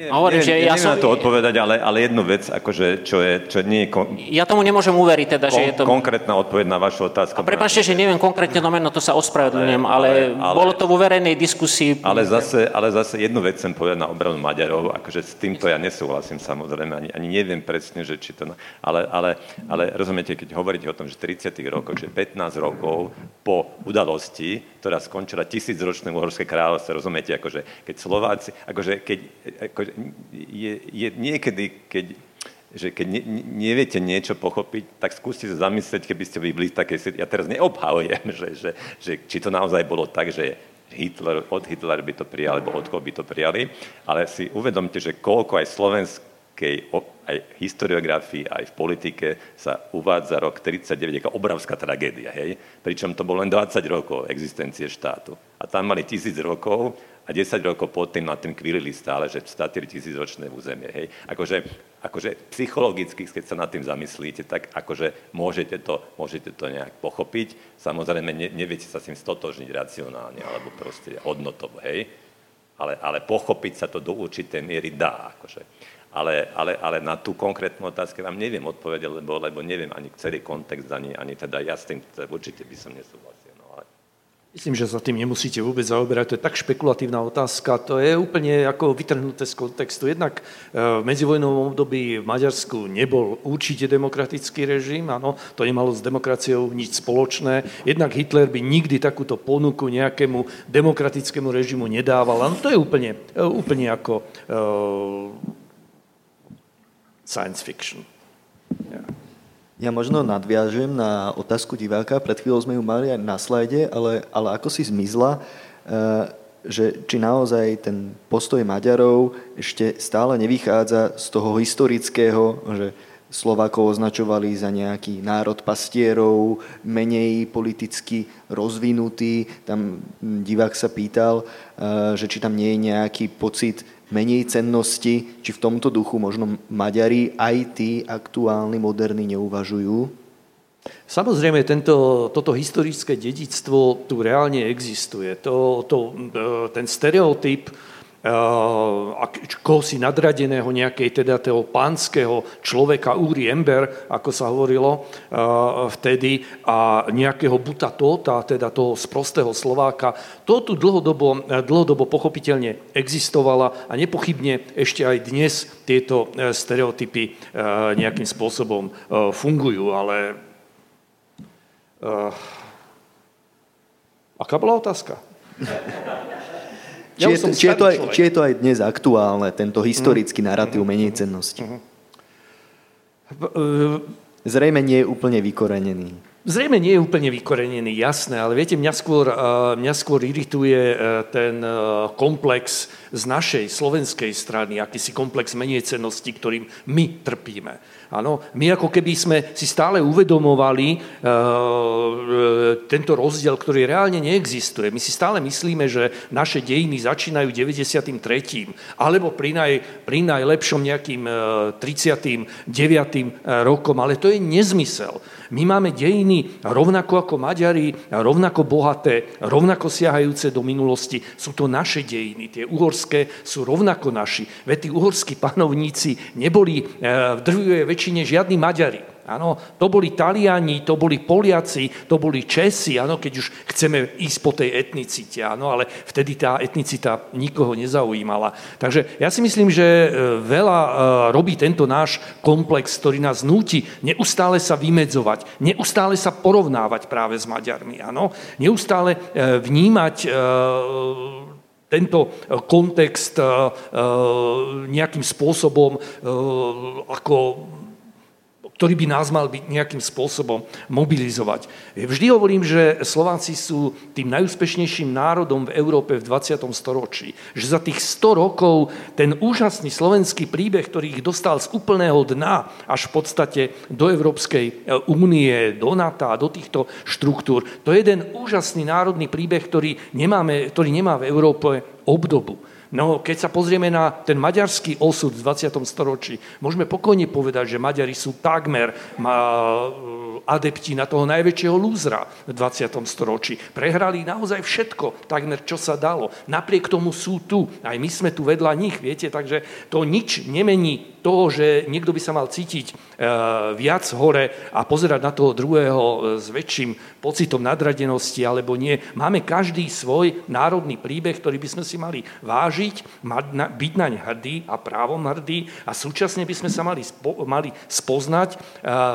Nie, hovorím, že ja som... na to odpovedať, ale, ale jednu vec, akože, čo, je, čo nie je... Kon... Ja tomu nemôžem uveriť, teda, kon, že je to... Konkrétna odpoveď na vašu otázku. A prepáčte, že neviem konkrétne to meno, to sa ospravedlňujem, ale, ale, ale, bolo to vo verejnej diskusii. Ale zase, ale zase jednu vec chcem povedať na obranu Maďarov, akože s týmto ja nesúhlasím samozrejme, ani, ani neviem presne, že či to... Ale, ale, ale rozumiete, keď hovoríte o tom, že 30 rokov, že 15 rokov po udalosti, ktorá skončila tisícročné uhorské kráľovstvo, rozumiete, akože keď Slováci, akože keď, akože je, je niekedy, keď, že keď ne, neviete niečo pochopiť, tak skúste sa zamyslieť, keby ste byli v takej. Ja teraz neobhavujem, že, že, že či to naozaj bolo tak, že Hitler, od Hitlera by to prijali, alebo od koho by to prijali, ale si uvedomte, že koľko aj slovenskej aj historiografii, aj v politike sa uvádza rok 39 ako obravská tragédia, hej? Pričom to bolo len 20 rokov existencie štátu. A tam mali tisíc rokov a 10 rokov pod tým nad tým kvílili stále, že 4 tisíc ročné územie. Hej. Akože, akože psychologicky, keď sa nad tým zamyslíte, tak akože môžete to, môžete to nejak pochopiť. Samozrejme, ne, neviete sa s tým stotožniť racionálne, alebo proste hodnotovo, hej. Ale, ale pochopiť sa to do určitej miery dá. Akože. Ale, ale, ale na tú konkrétnu otázku vám neviem odpovedať, lebo, lebo neviem ani celý kontext, ani, ani teda ja s tým určite by som nesúhlasil. Myslím, že sa tým nemusíte vôbec zaoberať. To je tak špekulatívna otázka. To je úplne ako vytrhnuté z kontextu. Jednak e, v medzivojnovom období v Maďarsku nebol určite demokratický režim, áno, to nemalo s demokraciou nič spoločné. Jednak Hitler by nikdy takúto ponuku nejakému demokratickému režimu nedával. Áno, to je úplne, e, úplne ako uh, science fiction. Yeah. Ja možno nadviažem na otázku diváka, pred chvíľou sme ju mali aj na slajde, ale, ale ako si zmizla, eh, že či naozaj ten postoj Maďarov ešte stále nevychádza z toho historického, že Slovákov označovali za nejaký národ pastierov, menej politicky rozvinutý. Tam divák sa pýtal, eh, že či tam nie je nejaký pocit menej cennosti, či v tomto duchu možno Maďari aj tí aktuálni, moderní neuvažujú? Samozrejme, tento, toto historické dedictvo tu reálne existuje. To, to, e, ten stereotyp, koho si nadradeného nejakej teda toho pánskeho človeka Uri Ember, ako sa hovorilo vtedy, a nejakého buta Tóta, teda toho sprostého Slováka. To tu dlhodobo, dlhodobo pochopiteľne existovala a nepochybne ešte aj dnes tieto stereotypy nejakým spôsobom fungujú, ale Aká bola otázka? Či, ja je, či, je to aj, či je to aj dnes aktuálne, tento historický narratív menej cennosti? Zrejme nie je úplne vykorenený. Zrejme nie je úplne vykorenený, jasné, ale viete, mňa skôr, mňa skôr irituje e, ten e, komplex z našej slovenskej strany, akýsi komplex menej cennosti, ktorým my trpíme. Áno, my ako keby sme si stále uvedomovali tento rozdiel, ktorý reálne neexistuje. My si stále myslíme, že naše dejiny začínajú 93. alebo pri, naj, pri najlepšom nejakým uh, 39. rokom, ale to je nezmysel. My máme dejiny rovnako ako Maďari, rovnako bohaté, rovnako siahajúce do minulosti. Sú to naše dejiny. Tie uhorské sú rovnako naši. Veď tí uhorskí panovníci neboli v drvivej väčšine žiadni Maďari. Áno, to boli Taliani, to boli Poliaci, to boli Česi, áno, keď už chceme ísť po tej etnicite, áno, ale vtedy tá etnicita nikoho nezaujímala. Takže ja si myslím, že e, veľa e, robí tento náš komplex, ktorý nás núti neustále sa vymedzovať, neustále sa porovnávať práve s Maďarmi, áno, neustále e, vnímať tento kontext nejakým spôsobom ako ktorý by nás mal byť nejakým spôsobom mobilizovať. Vždy hovorím, že Slováci sú tým najúspešnejším národom v Európe v 20. storočí. Že za tých 100 rokov ten úžasný slovenský príbeh, ktorý ich dostal z úplného dna až v podstate do Európskej e, únie, do NATO do týchto štruktúr, to je jeden úžasný národný príbeh, ktorý, nemáme, ktorý nemá v Európe obdobu. No, keď sa pozrieme na ten maďarský osud v 20. storočí, môžeme pokojne povedať, že Maďari sú takmer adepti na toho najväčšieho lúzra v 20. storočí. Prehrali naozaj všetko, takmer čo sa dalo. Napriek tomu sú tu. Aj my sme tu vedľa nich, viete, takže to nič nemení toho, že niekto by sa mal cítiť e, viac hore a pozerať na toho druhého e, s väčším pocitom nadradenosti alebo nie. Máme každý svoj národný príbeh, ktorý by sme si mali vážiť, byť naň hrdý a právom hrdý a súčasne by sme sa mali, spo, mali spoznať e,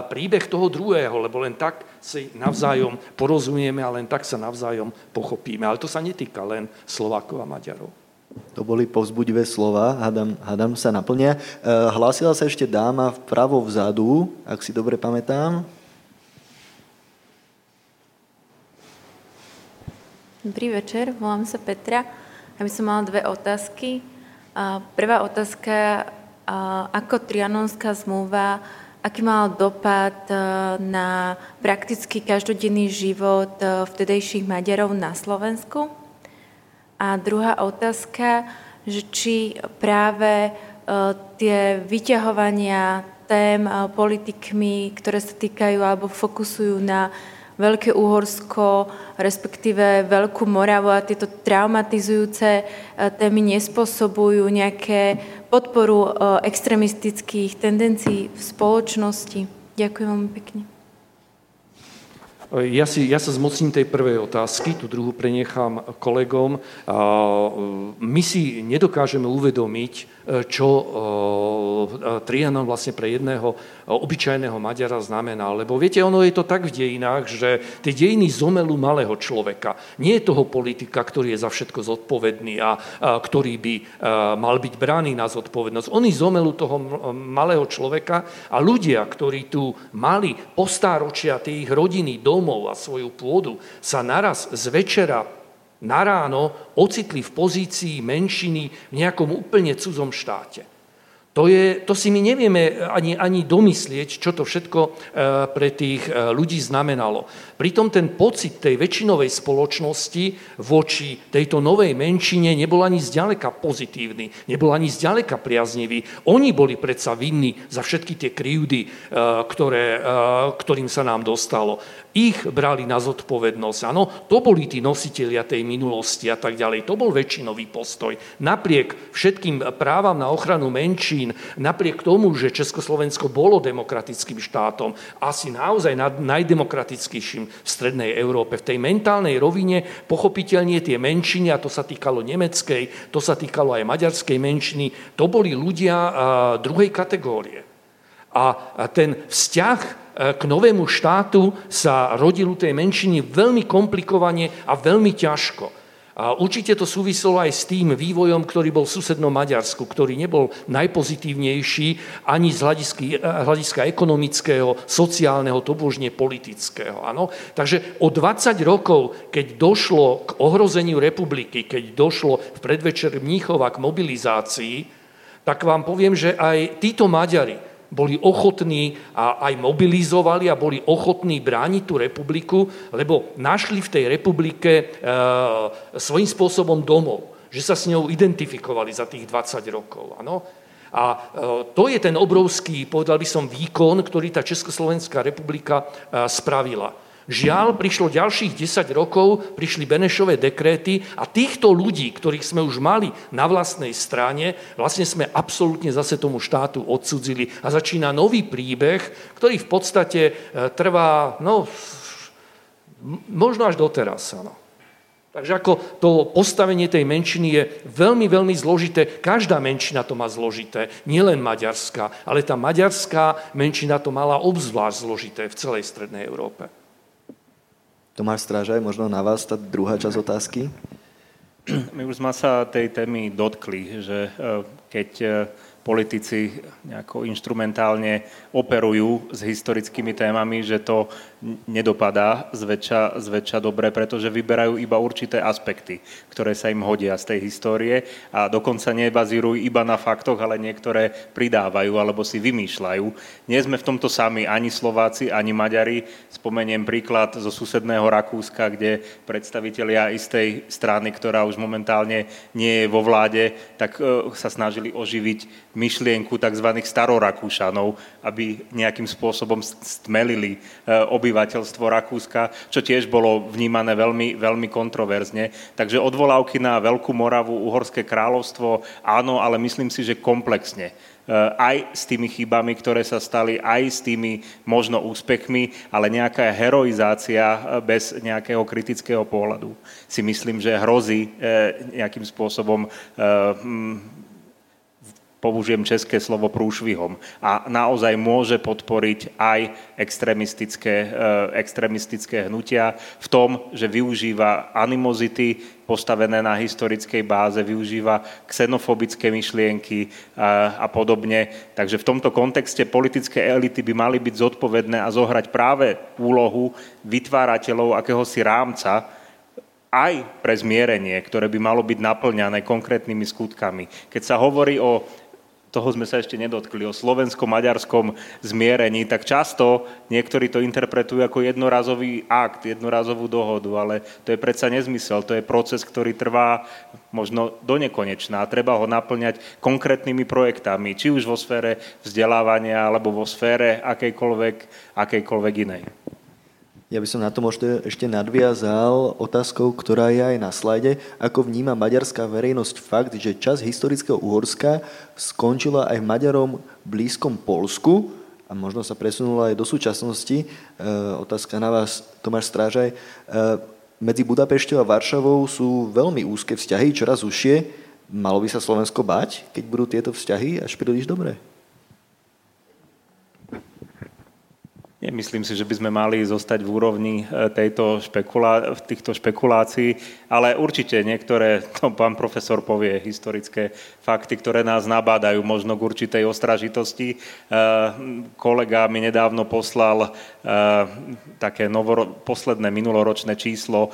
príbeh toho druhého, lebo len tak si navzájom porozumieme a len tak sa navzájom pochopíme. Ale to sa netýka len Slovákov a Maďarov. To boli povzbudivé slova, hadam, hadam sa naplnia. E, hlásila sa ešte dáma vpravo vzadu, ak si dobre pamätám. Dobrý večer, volám sa Petra. Ja by som mala dve otázky. Prvá otázka, ako trianonská zmluva aký mal dopad e, na prakticky každodenný život e, vtedejších Maďarov na Slovensku. A druhá otázka, že či práve e, tie vyťahovania tém politikmi, ktoré sa týkajú alebo fokusujú na Veľké Úhorsko, respektíve Veľkú Moravu a tieto traumatizujúce e, témy nespôsobujú nejaké podporu e, extremistických tendencií v spoločnosti. Ďakujem vám pekne. Ja, si, ja sa zmocním tej prvej otázky, tú druhú prenechám kolegom. My si nedokážeme uvedomiť, čo Trianon vlastne pre jedného obyčajného Maďara znamená. Lebo viete, ono je to tak v dejinách, že tie dejiny zomelú malého človeka. Nie je toho politika, ktorý je za všetko zodpovedný a, ktorý by mal byť brány na zodpovednosť. Oni zomelú toho malého človeka a ľudia, ktorí tu mali postáročia tie ich rodiny, domov a svoju pôdu, sa naraz z večera na ráno ocitli v pozícii menšiny v nejakom úplne cudzom štáte. To, je, to si my nevieme ani, ani domyslieť, čo to všetko e, pre tých e, ľudí znamenalo. Pritom ten pocit tej väčšinovej spoločnosti voči tejto novej menšine nebol ani zďaleka pozitívny, nebol ani zďaleka priaznivý. Oni boli predsa vinní za všetky tie krivdy, e, ktoré, ktorým sa nám dostalo ich brali na zodpovednosť. Áno, to boli tí nositeľia tej minulosti a tak ďalej. To bol väčšinový postoj. Napriek všetkým právam na ochranu menšín, napriek tomu, že Československo bolo demokratickým štátom, asi naozaj najdemokratickejším v strednej Európe. V tej mentálnej rovine pochopiteľne tie menšiny, a to sa týkalo nemeckej, to sa týkalo aj maďarskej menšiny, to boli ľudia druhej kategórie. A ten vzťah k novému štátu sa rodil u tej menšiny veľmi komplikovane a veľmi ťažko. A určite to súviselo aj s tým vývojom, ktorý bol v susednom Maďarsku, ktorý nebol najpozitívnejší ani z hľadiska, hľadiska ekonomického, sociálneho, to božne politického. Ano? Takže o 20 rokov, keď došlo k ohrozeniu republiky, keď došlo v predvečer Mníchova k mobilizácii, tak vám poviem, že aj títo Maďari, boli ochotní a aj mobilizovali a boli ochotní brániť tú republiku, lebo našli v tej republike e, svojím spôsobom domov, že sa s ňou identifikovali za tých 20 rokov. Ano? A e, to je ten obrovský, povedal by som, výkon, ktorý tá Československá republika e, spravila. Žiaľ, prišlo ďalších 10 rokov, prišli Benešové dekréty a týchto ľudí, ktorých sme už mali na vlastnej strane, vlastne sme absolútne zase tomu štátu odsudzili a začína nový príbeh, ktorý v podstate e, trvá, no, možno až doteraz. Ano. Takže ako to postavenie tej menšiny je veľmi, veľmi zložité. Každá menšina to má zložité, nielen maďarská, ale tá maďarská menšina to mala obzvlášť zložité v celej strednej Európe. Tomáš Strážaj, možno na vás tá druhá časť otázky. My už sme sa tej témy dotkli, že e, keď e, politici nejako instrumentálne operujú s historickými témami, že to nedopadá zväčša, zväčša dobre, pretože vyberajú iba určité aspekty, ktoré sa im hodia z tej histórie a dokonca nebazírujú iba na faktoch, ale niektoré pridávajú alebo si vymýšľajú. Nie sme v tomto sami ani Slováci, ani Maďari. Spomeniem príklad zo susedného Rakúska, kde predstavitelia istej strany, ktorá už momentálne nie je vo vláde, tak e, sa snažili oživiť myšlienku tzv. starorakúšanov, aby nejakým spôsobom stmelili e, obyvateľstvo Rakúska, čo tiež bolo vnímané veľmi, veľmi kontroverzne. Takže odvolávky na Veľkú Moravu, Uhorské kráľovstvo, áno, ale myslím si, že komplexne e, aj s tými chybami, ktoré sa stali, aj s tými možno úspechmi, ale nejaká heroizácia e, bez nejakého kritického pohľadu si myslím, že hrozí nejakým spôsobom použijem české slovo prúšvihom a naozaj môže podporiť aj extremistické, eh, extremistické hnutia v tom, že využíva animozity postavené na historickej báze, využíva xenofobické myšlienky a, a podobne. Takže v tomto kontexte politické elity by mali byť zodpovedné a zohrať práve úlohu vytvárateľov akéhosi rámca, aj pre zmierenie, ktoré by malo byť naplňané konkrétnymi skutkami. Keď sa hovorí o toho sme sa ešte nedotkli, o slovensko-maďarskom zmierení, tak často niektorí to interpretujú ako jednorazový akt, jednorazovú dohodu, ale to je predsa nezmysel, to je proces, ktorý trvá možno do nekonečná. Treba ho naplňať konkrétnymi projektami, či už vo sfére vzdelávania, alebo vo sfére akejkoľvek, akejkoľvek inej. Ja by som na to možno ešte nadviazal otázkou, ktorá je aj na slajde. Ako vníma maďarská verejnosť fakt, že čas historického Uhorska skončila aj Maďarom blízkom Polsku a možno sa presunula aj do súčasnosti. E, otázka na vás, Tomáš Strážaj. E, medzi Budapešťou a Varšavou sú veľmi úzke vzťahy, čoraz užšie. Malo by sa Slovensko bať, keď budú tieto vzťahy až príliš dobré? Nemyslím si, že by sme mali zostať v úrovni e, tejto špekulá- týchto špekulácií, ale určite niektoré, to pán profesor povie, historické fakty, ktoré nás nabádajú možno k určitej ostražitosti. E, kolega mi nedávno poslal e, také novoro- posledné minuloročné číslo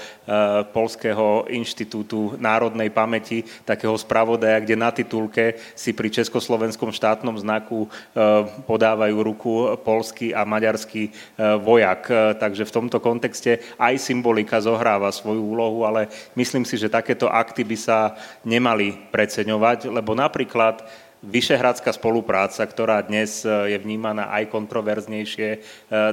Polského inštitútu národnej pamäti, takého spravodaja, kde na titulke si pri československom štátnom znaku podávajú ruku polský a maďarský E, vojak. E, takže v tomto kontexte aj symbolika zohráva svoju úlohu, ale myslím si, že takéto akty by sa nemali preceňovať, lebo napríklad Vyšehradská spolupráca, ktorá dnes e, je vnímaná aj kontroverznejšie,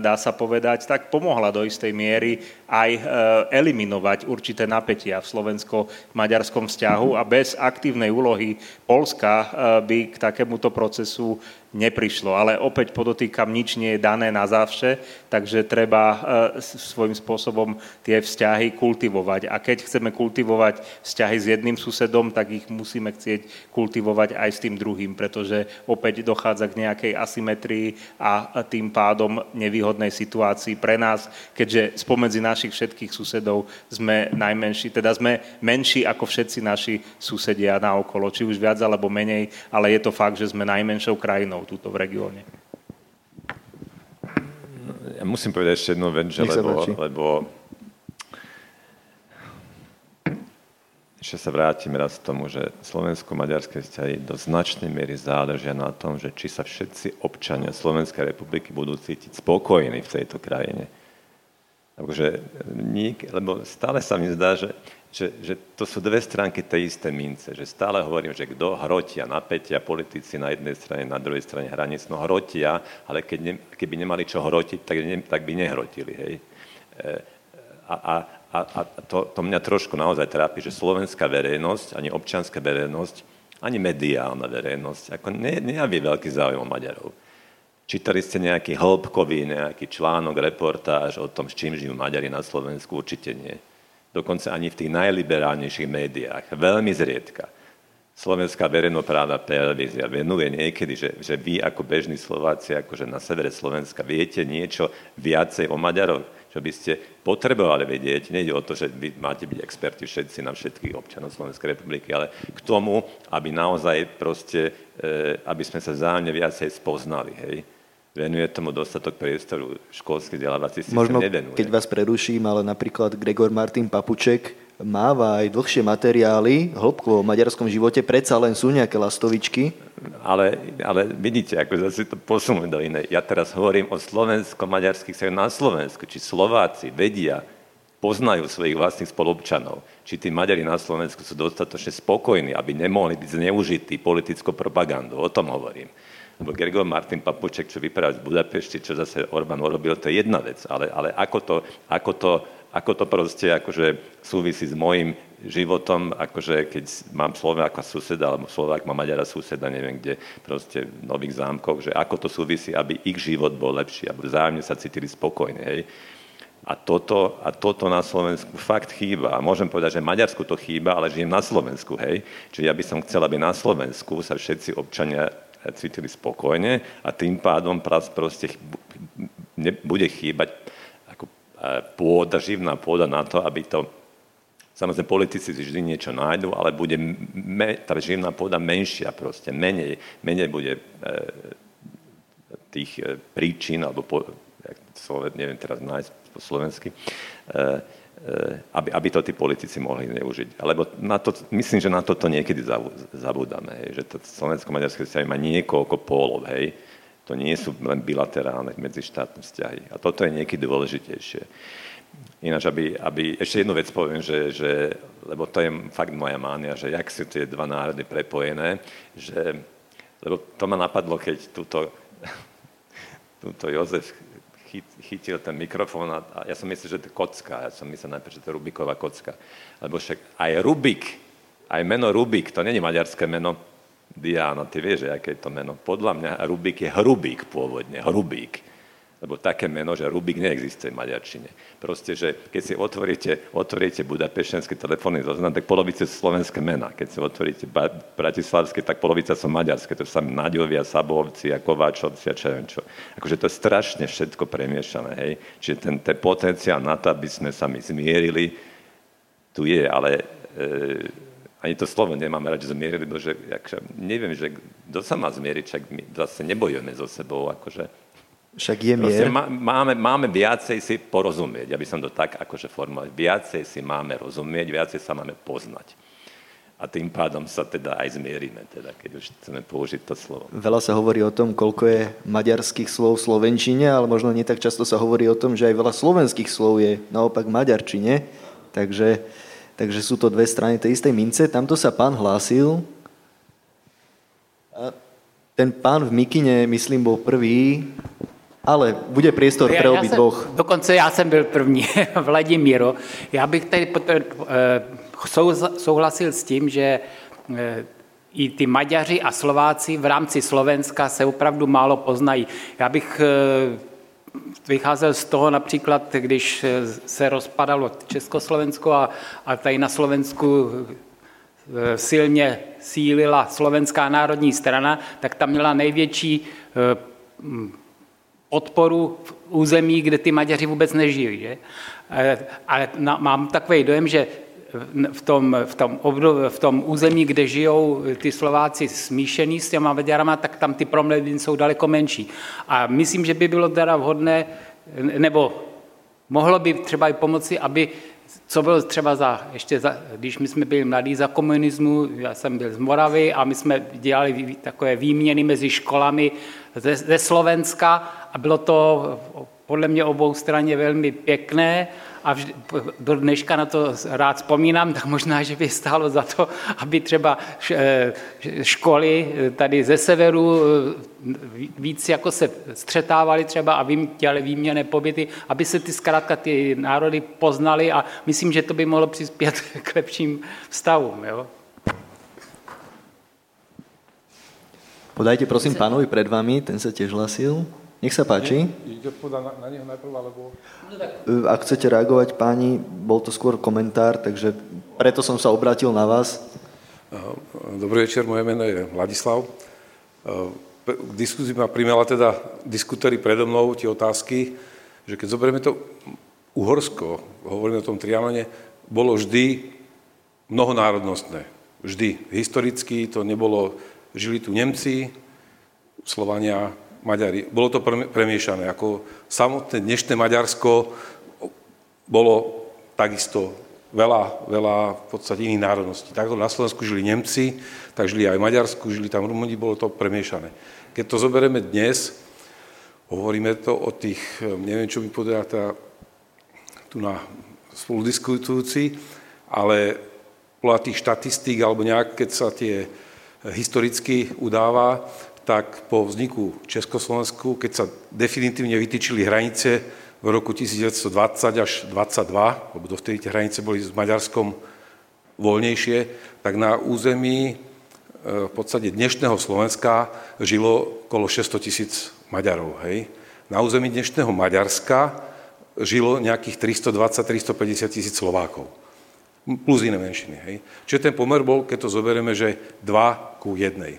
dá sa povedať, tak pomohla do istej miery aj eliminovať určité napätia v slovensko-maďarskom vzťahu a bez aktívnej úlohy Polska by k takémuto procesu neprišlo. Ale opäť podotýkam, nič nie je dané na zavše, takže treba e, svojím spôsobom tie vzťahy kultivovať. A keď chceme kultivovať vzťahy s jedným susedom, tak ich musíme chcieť kultivovať aj s tým druhým, pretože opäť dochádza k nejakej asymetrii a tým pádom nevýhodnej situácii pre nás, keďže spomedzi našich všetkých susedov sme najmenší, teda sme menší ako všetci naši susedia na okolo, či už viac alebo menej, ale je to fakt, že sme najmenšou krajinou krajinou túto v regióne. Ja musím povedať ešte jednu vec, že lebo, lebo ešte sa vrátim raz k tomu, že slovensko-maďarské vzťahy do značnej miery záležia na tom, že či sa všetci občania Slovenskej republiky budú cítiť spokojní v tejto krajine. Takže, lebo stále sa mi zdá, že že, že to sú dve stránky tej isté mince, že stále hovorím, že kto hrotia napätia politici na jednej strane, na druhej strane hranic, no hrotia, ale keď ne, keby nemali čo hrotiť, tak, ne, tak by nehrotili, hej. E, a, a, a, a to, to mňa trošku naozaj trápi, že slovenská verejnosť, ani občianská verejnosť, ani mediálna verejnosť, ako ne, nejaví veľký záujem o Maďarov. Čítali ste nejaký hĺbkový, nejaký článok, reportáž o tom, s čím žijú Maďari na Slovensku? Určite nie dokonca ani v tých najliberálnejších médiách. Veľmi zriedka. Slovenská verejnoprávna televízia venuje niekedy, že, že vy ako bežní Slováci, akože na severe Slovenska, viete niečo viacej o Maďaroch, čo by ste potrebovali vedieť. Nejde o to, že vy máte byť experti všetci na všetkých občanov Slovenskej republiky, ale k tomu, aby naozaj proste, e, aby sme sa vzájomne viacej spoznali. Hej? Venuje tomu dostatok priestoru. Školský vzdelávací systém Možno, nevenuje. keď vás preruším, ale napríklad Gregor Martin Papuček máva aj dlhšie materiály hĺbko o maďarskom živote, predsa len sú nejaké lastovičky. Ale, ale vidíte, ako zase to posunúť do inej. Ja teraz hovorím o slovensko-maďarských vzťahoch na Slovensku. Či Slováci vedia, poznajú svojich vlastných spolupčanov. Či tí Maďari na Slovensku sú dostatočne spokojní, aby nemohli byť zneužití politickou propagandou. O tom hovorím lebo Gregor Martin Papuček, čo vypadá z Budapešti, čo zase Orbán urobil, to je jedna vec, ale, ale ako, to, ako, to, ako to proste akože súvisí s môjim životom, akože keď mám Slováka suseda, alebo Slovák má Maďara suseda, neviem kde, proste v Nových zámkoch, že ako to súvisí, aby ich život bol lepší, aby vzájomne sa cítili spokojne, hej. A toto, a toto na Slovensku fakt chýba. A môžem povedať, že Maďarsku to chýba, ale žijem na Slovensku, hej. Čiže ja by som chcel, aby na Slovensku sa všetci občania cítili spokojne a tým pádom proste bude chýbať ako e, pôda, živná pôda na to, aby to Samozrejme, politici si vždy niečo nájdu, ale bude me, tá živná pôda menšia proste, menej, menej bude e, tých e, príčin, alebo po, jak, neviem teraz nájsť po slovensky, e, aby, aby to tí politici mohli neužiť. Alebo na to, myslím, že na toto niekedy zabúdame, hej, že to slovensko-maďarské vzťahy má niekoľko pólov, hej. To nie sú len bilaterálne medzištátne vzťahy. A toto je niekedy dôležitejšie. Ináč, aby, aby, ešte jednu vec poviem, že, že, lebo to je fakt moja mánia, že jak sú tie dva národy prepojené, že, lebo to ma napadlo, keď túto, túto Jozef chytil ten mikrofón a, ja som myslel, že to je kocka. Ja som myslel najprv, že to je Rubiková kocka. Lebo však aj Rubik, aj meno Rubik, to není maďarské meno. Diana, ty vieš, aké je to meno. Podľa mňa Rubik je Hrubík pôvodne, Hrubík. Lebo také meno, že Rubik neexistuje v maďarčine. Proste, že keď si otvoríte, otvoríte budapešťanský telefónny zoznam, tak polovice sú slovenské mená. Keď si otvoríte bratislavské, tak polovica sú maďarské. To sú sami Naďovia, Sabovci a Kováčovci a čo čo. Akože to je strašne všetko premiešané, hej. Čiže ten, ten potenciál na to, aby sme sa my zmierili, tu je, ale e, ani to slovo nemáme radi zmierili, lebo že, akže, neviem, že kto sa má zmieriť, však my zase nebojujeme so sebou, akože. Však je mier. Má, máme, máme viacej si porozumieť, aby som to tak akože formuloval. Viacej si máme rozumieť, viacej sa máme poznať. A tým pádom sa teda aj zmierime, teda, keď už chceme použiť to slovo. Veľa sa hovorí o tom, koľko je maďarských slov v slovenčine, ale možno nie tak často sa hovorí o tom, že aj veľa slovenských slov je naopak v maďarčine. Takže Takže sú to dve strany tej istej mince. Tamto sa pán hlásil. A ten pán v Mikine, myslím, bol prvý, ale bude priestor pre obi dvoch. Dokonce já jsem byl první, Vladimíro. Já bych tady eh, souhlasil s tím, že eh, i ty Maďaři a Slováci v rámci Slovenska se opravdu málo poznají. Já bych eh, vycházel z toho například, když se rozpadalo Československo a, a tady na Slovensku silně sílila Slovenská národní strana, tak tam měla největší podporu v území, kde ty Maďaři vůbec nežijí. Že? E, ale mám takový dojem, že v tom, v, tom obdov, v tom území, kde žijou ty Slováci smíšený s těma Maďarama, tak tam ty problémy jsou daleko menší. A myslím, že by bylo teda vhodné, nebo mohlo by třeba i pomoci, aby co bylo třeba za, ještě za, když my jsme byli mladí za komunismu, já jsem byl z Moravy a my jsme dělali takové výměny mezi školami ze, ze Slovenska a bylo to podle mě obou straně velmi pěkné a vždy, do dneška na to rád vzpomínám, tak možná, že by stálo za to, aby třeba eh, školy tady ze severu eh, víc jako se střetávaly třeba a dělali výměné pobyty, aby se ty zkrátka ty národy poznali a myslím, že to by mohlo přispět k lepším vztahům. Jo? Podajte prosím pánovi pred vami, ten sa tiež hlasil. Nech sa páči. Ide na, na neho najprv, alebo... E, ak chcete reagovať, páni, bol to skôr komentár, takže preto som sa obrátil na vás. Dobrý večer, moje meno je Vladislav. K diskuzii ma primela teda diskutéri predo mnou tie otázky, že keď zoberieme to Uhorsko, hovoríme o tom Trianone, bolo vždy mnohonárodnostné. Vždy. Historicky to nebolo, žili tu Nemci, Slovania, Maďari. Bolo to premiešané. Ako samotné dnešné Maďarsko bolo takisto veľa, veľa v podstate iných národností. Takto na Slovensku žili Nemci, tak žili aj v Maďarsku, žili tam Rumuni, bolo to premiešané. Keď to zoberieme dnes, hovoríme to o tých, neviem, čo mi povedal tá, tu na spoludiskutujúci, ale podľa tých štatistík, alebo nejak, keď sa tie historicky udáva, tak po vzniku Československu, keď sa definitívne vytýčili hranice v roku 1920 až 22, lebo dovtedy tie hranice boli s Maďarskom voľnejšie, tak na území e, v podstate dnešného Slovenska žilo okolo 600 tisíc Maďarov. Hej. Na území dnešného Maďarska žilo nejakých 320-350 tisíc Slovákov. Plus iné menšiny. Hej. Čiže ten pomer bol, keď to zoberieme, že 2 ku 1. E,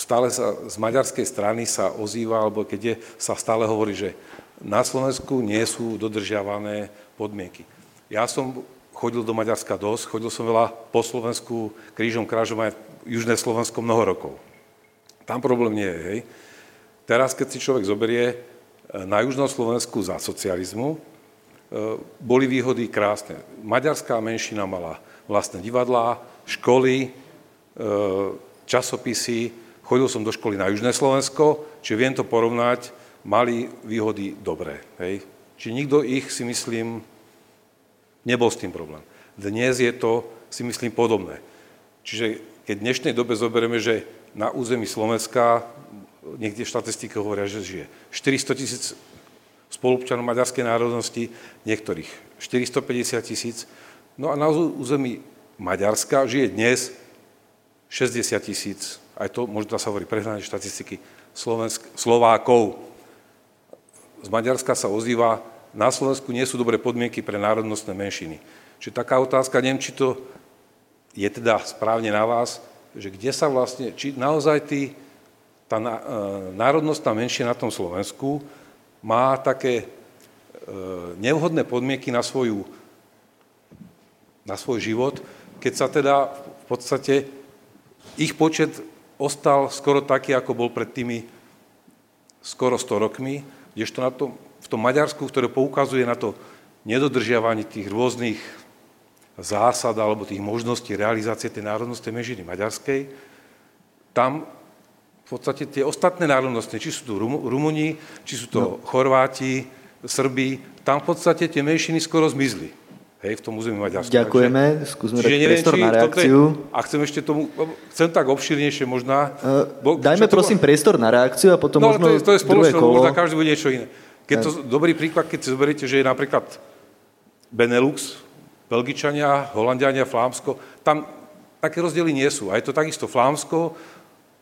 stále sa z maďarskej strany sa ozýva, alebo keď je, sa stále hovorí, že na Slovensku nie sú dodržiavané podmienky. Ja som chodil do Maďarska dosť, chodil som veľa po Slovensku krížom, krážom aj Južné Slovensko mnoho rokov. Tam problém nie je, hej. Teraz, keď si človek zoberie, e, na Južnom Slovensku za socializmu boli výhody krásne. Maďarská menšina mala vlastné divadlá, školy, časopisy, chodil som do školy na Južné Slovensko, čiže viem to porovnať, mali výhody dobré. Hej. Či nikto ich, si myslím, nebol s tým problém. Dnes je to, si myslím, podobné. Čiže keď v dnešnej dobe zoberieme, že na území Slovenska, niekde štatistiky hovoria, že žije 400 tisíc spolupčanov maďarskej národnosti, niektorých 450 tisíc, no a na území Maďarska žije dnes 60 tisíc, aj to možno sa hovorí prehnané štatistiky, Slovensk, Slovákov. Z Maďarska sa ozýva, na Slovensku nie sú dobré podmienky pre národnostné menšiny. Čiže taká otázka, neviem, či to je teda správne na vás, že kde sa vlastne, či naozaj tý, tá e, národnostná menšina na tom Slovensku má také e, nevhodné podmienky na, svoju, na svoj život, keď sa teda v podstate ich počet ostal skoro taký, ako bol pred tými skoro 100 rokmi, kdežto na tom, v tom Maďarsku, ktoré poukazuje na to nedodržiavanie tých rôznych zásad alebo tých možností realizácie tej národnostnej menšiny maďarskej, tam v podstate tie ostatné národnosti, či sú tu Rumuni, či sú to no. Chorváti, Srbi, tam v podstate tie menšiny skoro zmizli. Hej, v tom území Maďarska. Ďakujeme, Takže, skúsme dať priestor na reakciu. Je, a chcem ešte tomu, chcem tak obširnejšie možná... Uh, bo, dajme prosím to, priestor na reakciu a potom no, možno to je, to je spoločné, možno každý bude niečo iné. Keď to, dobrý príklad, keď si zoberiete, že je napríklad Benelux, Belgičania, Holandiania, Flámsko, tam také rozdiely nie sú. A je to takisto Flámsko,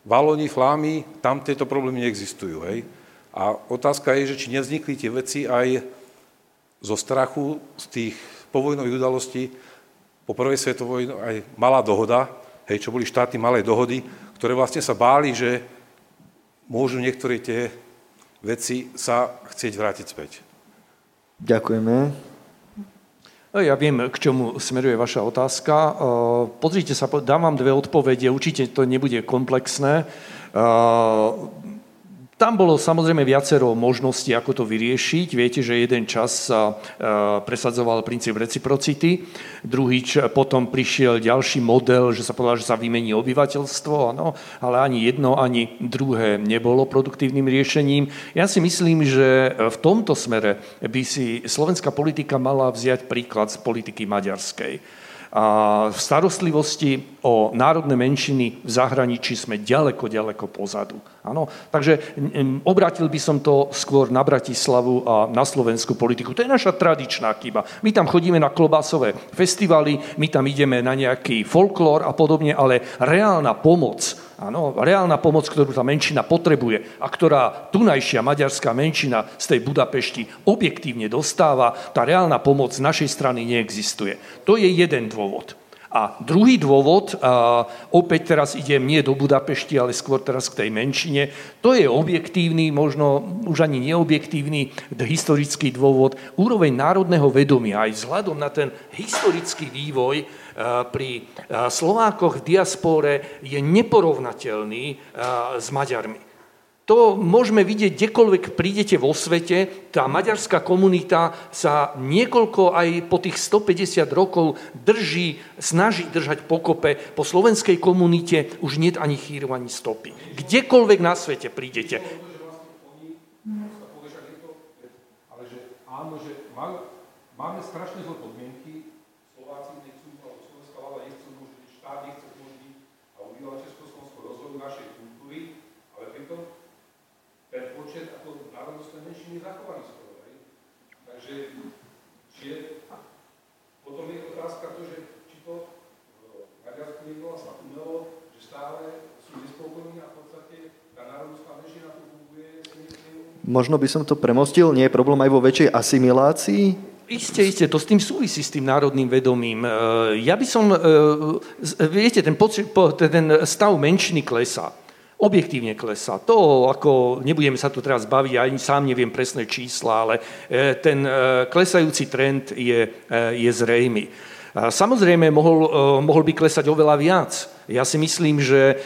Valoni, Flámy, tam tieto problémy neexistujú. Hej? A otázka je, že či nevznikli tie veci aj zo strachu z tých povojnových udalostí. Po prvej svetovej aj malá dohoda, hej, čo boli štáty malej dohody, ktoré vlastne sa báli, že môžu niektoré tie veci sa chcieť vrátiť späť. Ďakujeme. No, ja viem, k čomu smeruje vaša otázka. E, pozrite sa, dám vám dve odpovede, určite to nebude komplexné. E, tam bolo samozrejme viacero možností, ako to vyriešiť. Viete, že jeden čas sa e, presadzoval princíp reciprocity, druhý potom prišiel ďalší model, že sa povedal, že sa vymení obyvateľstvo, ano, ale ani jedno, ani druhé nebolo produktívnym riešením. Ja si myslím, že v tomto smere by si slovenská politika mala vziať príklad z politiky maďarskej v starostlivosti o národné menšiny v zahraničí sme ďaleko, ďaleko pozadu. Ano? Takže obrátil by som to skôr na Bratislavu a na slovenskú politiku. To je naša tradičná chyba. My tam chodíme na klobásové festivaly, my tam ideme na nejaký folklór a podobne, ale reálna pomoc Áno, reálna pomoc, ktorú tá menšina potrebuje a ktorá tunajšia maďarská menšina z tej Budapešti objektívne dostáva, tá reálna pomoc z našej strany neexistuje. To je jeden dôvod. A druhý dôvod, a opäť teraz idem nie do Budapešti, ale skôr teraz k tej menšine, to je objektívny, možno už ani neobjektívny historický dôvod, úroveň národného vedomia aj vzhľadom na ten historický vývoj, Eh, pri eh, Slovákoch v diaspore je neporovnateľný eh, s Maďarmi. To môžeme vidieť, kdekoľvek prídete vo svete, tá maďarská komunita sa niekoľko aj po tých 150 rokov drží, snaží držať pokope. Po slovenskej komunite už nie ani chýru, ani stopy. Kdekoľvek na svete prídete. Ale že áno, že máme strašne zlé podmienky, menšiny zachovali skoro. Hej? Takže či je, potom je otázka to, že či to v Maďarsku niekto sa umelo, že stále sú nespokojní a v podstate tá národnostná menšina tu funguje. Možno by som to premostil, nie je problém aj vo väčšej asimilácii? Isté, isté, to s tým súvisí, s tým národným vedomím. E, ja by som, e, viete, ten, pocit, ten stav menšiny klesá objektívne klesá. To, ako nebudeme sa tu teraz baviť, ja ani sám neviem presné čísla, ale e, ten e, klesajúci trend je, e, je zrejmy. Samozrejme, mohol, mohol by klesať oveľa viac. Ja si myslím, že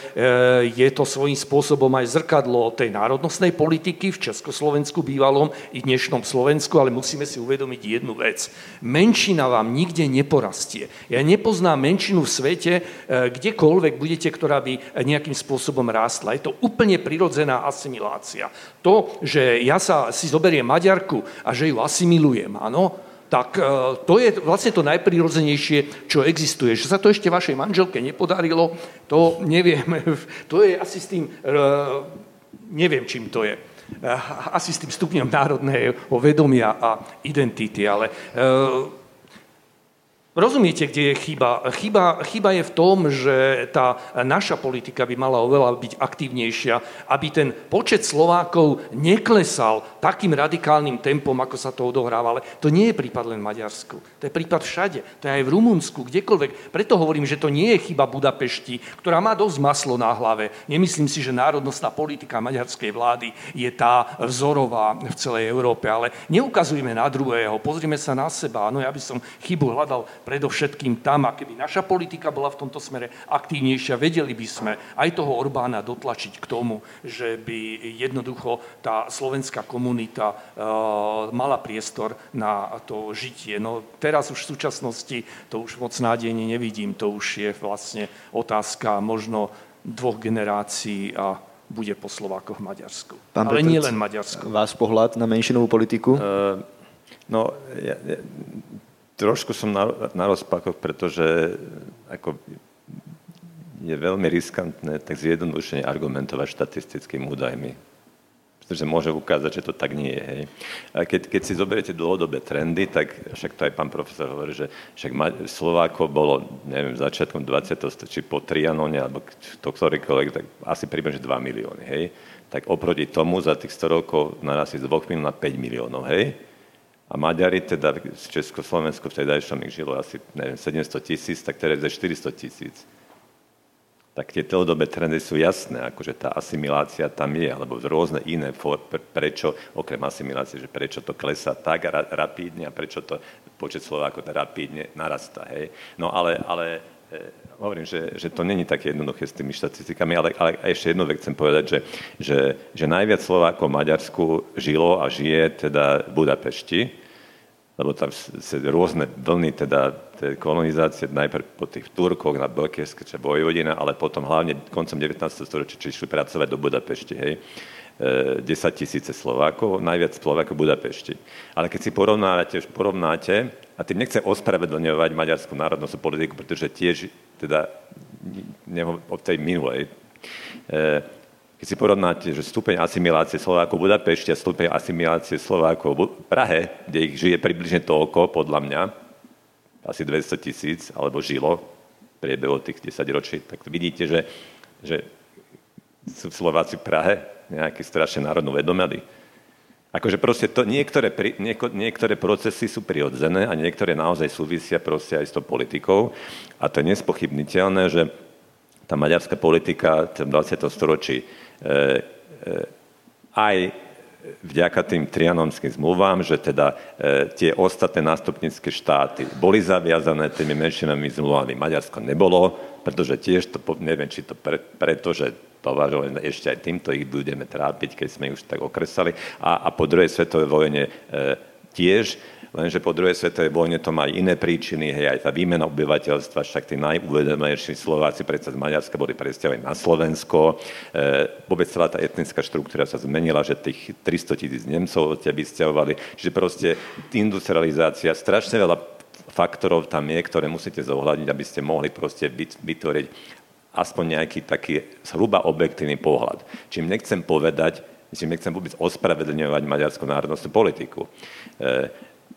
je to svojím spôsobom aj zrkadlo tej národnostnej politiky v Československu bývalom i dnešnom Slovensku, ale musíme si uvedomiť jednu vec. Menšina vám nikde neporastie. Ja nepoznám menšinu v svete, kdekoľvek budete, ktorá by nejakým spôsobom rástla. Je to úplne prirodzená asimilácia. To, že ja sa si zoberiem Maďarku a že ju asimilujem, áno, tak e, to je vlastne to najprirodzenejšie, čo existuje. Že sa to ešte vašej manželke nepodarilo, to neviem. To je asi s tým, e, neviem, čím to je. E, asi s tým stupňom národného vedomia a identity, ale Rozumiete, kde je chyba? chyba? Chyba je v tom, že tá naša politika by mala oveľa byť aktívnejšia, aby ten počet Slovákov neklesal takým radikálnym tempom, ako sa to odohráva. Ale to nie je prípad len v Maďarsku. To je prípad všade. To je aj v Rumunsku, kdekoľvek. Preto hovorím, že to nie je chyba Budapešti, ktorá má dosť maslo na hlave. Nemyslím si, že národnostná politika maďarskej vlády je tá vzorová v celej Európe. Ale neukazujme na druhého, pozrime sa na seba. Áno, ja by som chybu hľadal predovšetkým tam, a keby naša politika bola v tomto smere aktívnejšia, vedeli by sme aj toho Orbána dotlačiť k tomu, že by jednoducho tá slovenská komunita uh, mala priestor na to žitie. No teraz už v súčasnosti to už moc nádejne nevidím, to už je vlastne otázka možno dvoch generácií a bude po Slovákoch v Maďarsku. Pán Ale nie len Maďarsku. Vás pohľad na menšinovú politiku? Uh, no, ja, ja, trošku som na, na rozpakoch, pretože ako je veľmi riskantné tak zjednodušene argumentovať štatistickými údajmi. Pretože môže ukázať, že to tak nie je. Hej. A keď, keď si zoberiete dlhodobé trendy, tak však to aj pán profesor hovorí, že však Slovákov bolo, neviem, začiatkom 20. či po Trianone, alebo to ktorýkoľvek, tak asi približne 2 milióny. Hej. Tak oproti tomu za tých 100 rokov narastli z 2 miliónov na 5 miliónov. Hej. A Maďari, teda z Československu vtedajšom ich žilo asi neviem, 700 tisíc, tak teraz je 400 tisíc. Tak tie dlhodobé trendy sú jasné, akože tá asimilácia tam je, alebo rôzne iné, prečo, okrem asimilácie, že prečo to klesá tak rapídne a prečo to počet Slovákov tak rapídne narastá. Hej? No ale, ale hovorím, že, že to není také jednoduché s tými štatistikami, ale, ale ešte jednu vec chcem povedať, že, že, že najviac Slovákov v Maďarsku žilo a žije teda v Budapešti, lebo tam sa rôzne vlny teda kolonizácie, najprv po tých Turkoch na Belkieske, čo Vojvodina, ale potom hlavne koncom 19. storočia, či išli pracovať do Budapešti, hej. 10 e, tisíce Slovákov, najviac Slovákov v Budapešti. Ale keď si porovnáte, porovnáte a tým nechcem ospravedlňovať maďarskú národnostnú politiku, pretože tiež teda od tej minulej. E, keď si porovnáte, že stupeň asimilácie Slovákov v Budapešti a stupeň asimilácie Slovákov v Prahe, kde ich žije približne toľko, podľa mňa, asi 200 tisíc, alebo žilo v priebehu tých 10 ročí, tak vidíte, že, že sú Slováci v Prahe nejaký strašne národno vedomeli. Akože proste to, niektoré, nieko, niektoré procesy sú prirodzené a niektoré naozaj súvisia proste aj s tou politikou. A to je nespochybniteľné, že tá maďarská politika v 20. storočí E, e, aj vďaka tým trianonským zmluvám, že teda e, tie ostatné nástupnické štáty boli zaviazané tými menšinami zmluvami. Maďarsko nebolo, pretože tiež to, neviem, či to pre, preto, že považovali ešte aj týmto ich budeme trápiť, keď sme už tak okresali. A, a po druhej svetovej vojne e, tiež lenže po druhej svetovej vojne to má aj iné príčiny, hej, aj tá výmena obyvateľstva, však tí najuvedomejší Slováci predsa z Maďarska boli presťahovaní na Slovensko, e, vôbec celá tá etnická štruktúra sa zmenila, že tých 300 tisíc Nemcov odtiaľ vysťahovali, čiže proste industrializácia, strašne veľa faktorov tam je, ktoré musíte zohľadniť, aby ste mohli proste vytvoriť aspoň nejaký taký zhruba objektívny pohľad. Čím nechcem povedať, čím nechcem vôbec ospravedlňovať maďarskú národnostnú politiku. E,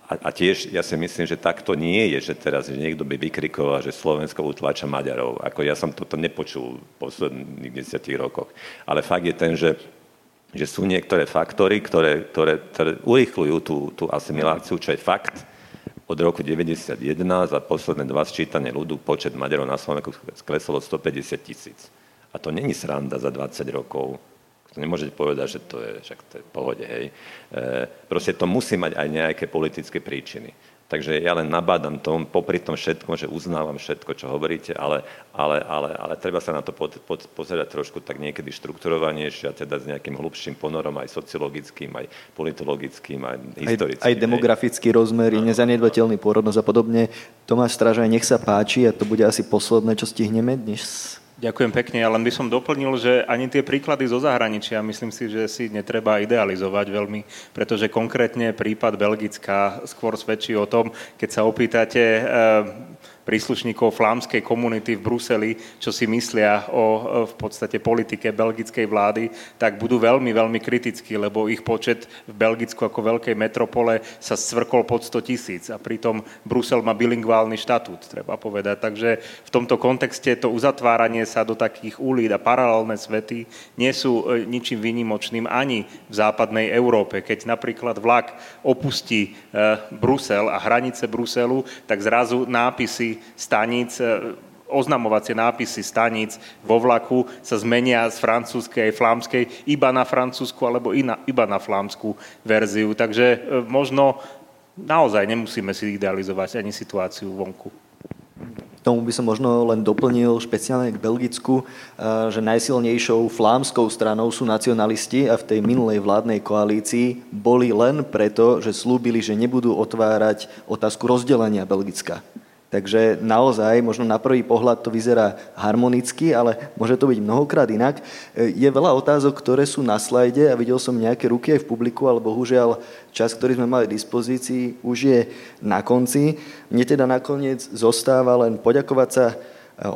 a, tiež ja si myslím, že takto nie je, že teraz že niekto by vykrikoval, že Slovensko utláča Maďarov. Ako ja som toto nepočul v posledných desiatich rokoch. Ale fakt je ten, že že sú niektoré faktory, ktoré, ktoré, ktoré urýchľujú tú, tú asimiláciu, čo je fakt. Od roku 1991 za posledné dva sčítanie ľudu počet Maďarov na Slovensku sklesol od 150 tisíc. A to není sranda za 20 rokov to nemôžete povedať, že to je, však to je v pohode, hej. E, proste to musí mať aj nejaké politické príčiny. Takže ja len nabádam tom, popri tom všetkom, že uznávam všetko, čo hovoríte, ale, ale, ale, ale treba sa na to po, po, pozerať trošku tak niekedy štrukturovanejšie a teda s nejakým hlubším ponorom aj sociologickým, aj politologickým, aj historickým. Aj, aj demografický rozmer, nezanedbateľný pôrodnosť a podobne. Tomáš Stražaj, nech sa páči a to bude asi posledné, čo stihneme dnes Ďakujem pekne, ja len by som doplnil, že ani tie príklady zo zahraničia, myslím si, že si netreba idealizovať veľmi, pretože konkrétne prípad Belgická skôr svedčí o tom, keď sa opýtate eh, príslušníkov flámskej komunity v Bruseli, čo si myslia o v podstate politike belgickej vlády, tak budú veľmi, veľmi kritickí, lebo ich počet v Belgicku ako veľkej metropole sa svrkol pod 100 tisíc a pritom Brusel má bilingválny štatút, treba povedať. Takže v tomto kontexte to uzatváranie sa do takých úlíd a paralelné svety nie sú e, ničím výnimočným ani v západnej Európe. Keď napríklad vlak opustí e, Brusel a hranice Bruselu, tak zrazu nápisy staníc e, oznamovacie nápisy staníc vo vlaku sa zmenia z francúzskej flámskej iba na francúzsku alebo iba na flámskú verziu. Takže e, možno naozaj nemusíme si idealizovať ani situáciu vonku. Tomu by som možno len doplnil špeciálne k Belgicku, že najsilnejšou flámskou stranou sú nacionalisti a v tej minulej vládnej koalícii boli len preto, že slúbili, že nebudú otvárať otázku rozdelenia Belgicka. Takže naozaj, možno na prvý pohľad to vyzerá harmonicky, ale môže to byť mnohokrát inak. Je veľa otázok, ktoré sú na slajde a videl som nejaké ruky aj v publiku, ale bohužiaľ čas, ktorý sme mali v dispozícii, už je na konci. Mne teda nakoniec zostáva len poďakovať sa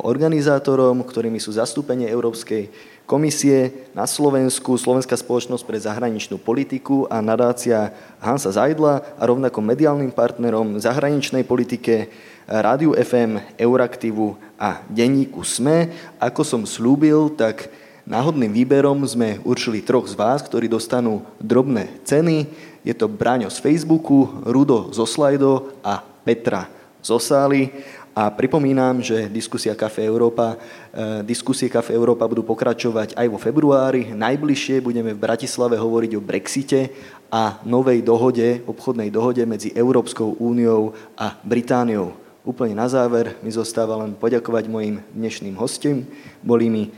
organizátorom, ktorými sú zastúpenie Európskej komisie na Slovensku, Slovenská spoločnosť pre zahraničnú politiku a nadácia Hansa Zajdla a rovnako mediálnym partnerom zahraničnej politike Rádiu FM, Euraktivu a denníku SME. Ako som slúbil, tak náhodným výberom sme určili troch z vás, ktorí dostanú drobné ceny. Je to Braňo z Facebooku, Rudo zo Slido a Petra zo Sály. A pripomínam, že diskusia Kafe Európa, eh, diskusie Kafe Európa budú pokračovať aj vo februári. Najbližšie budeme v Bratislave hovoriť o Brexite a novej dohode, obchodnej dohode medzi Európskou úniou a Britániou. Úplne na záver mi zostáva len poďakovať mojim dnešným hostom. Boli mi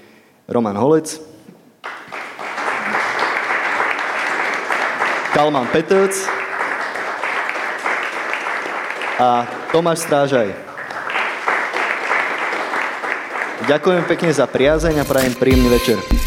Roman Holec, Kalman Petec a Tomáš Strážaj. Ďakujem pekne za priazeň a prajem príjemný večer.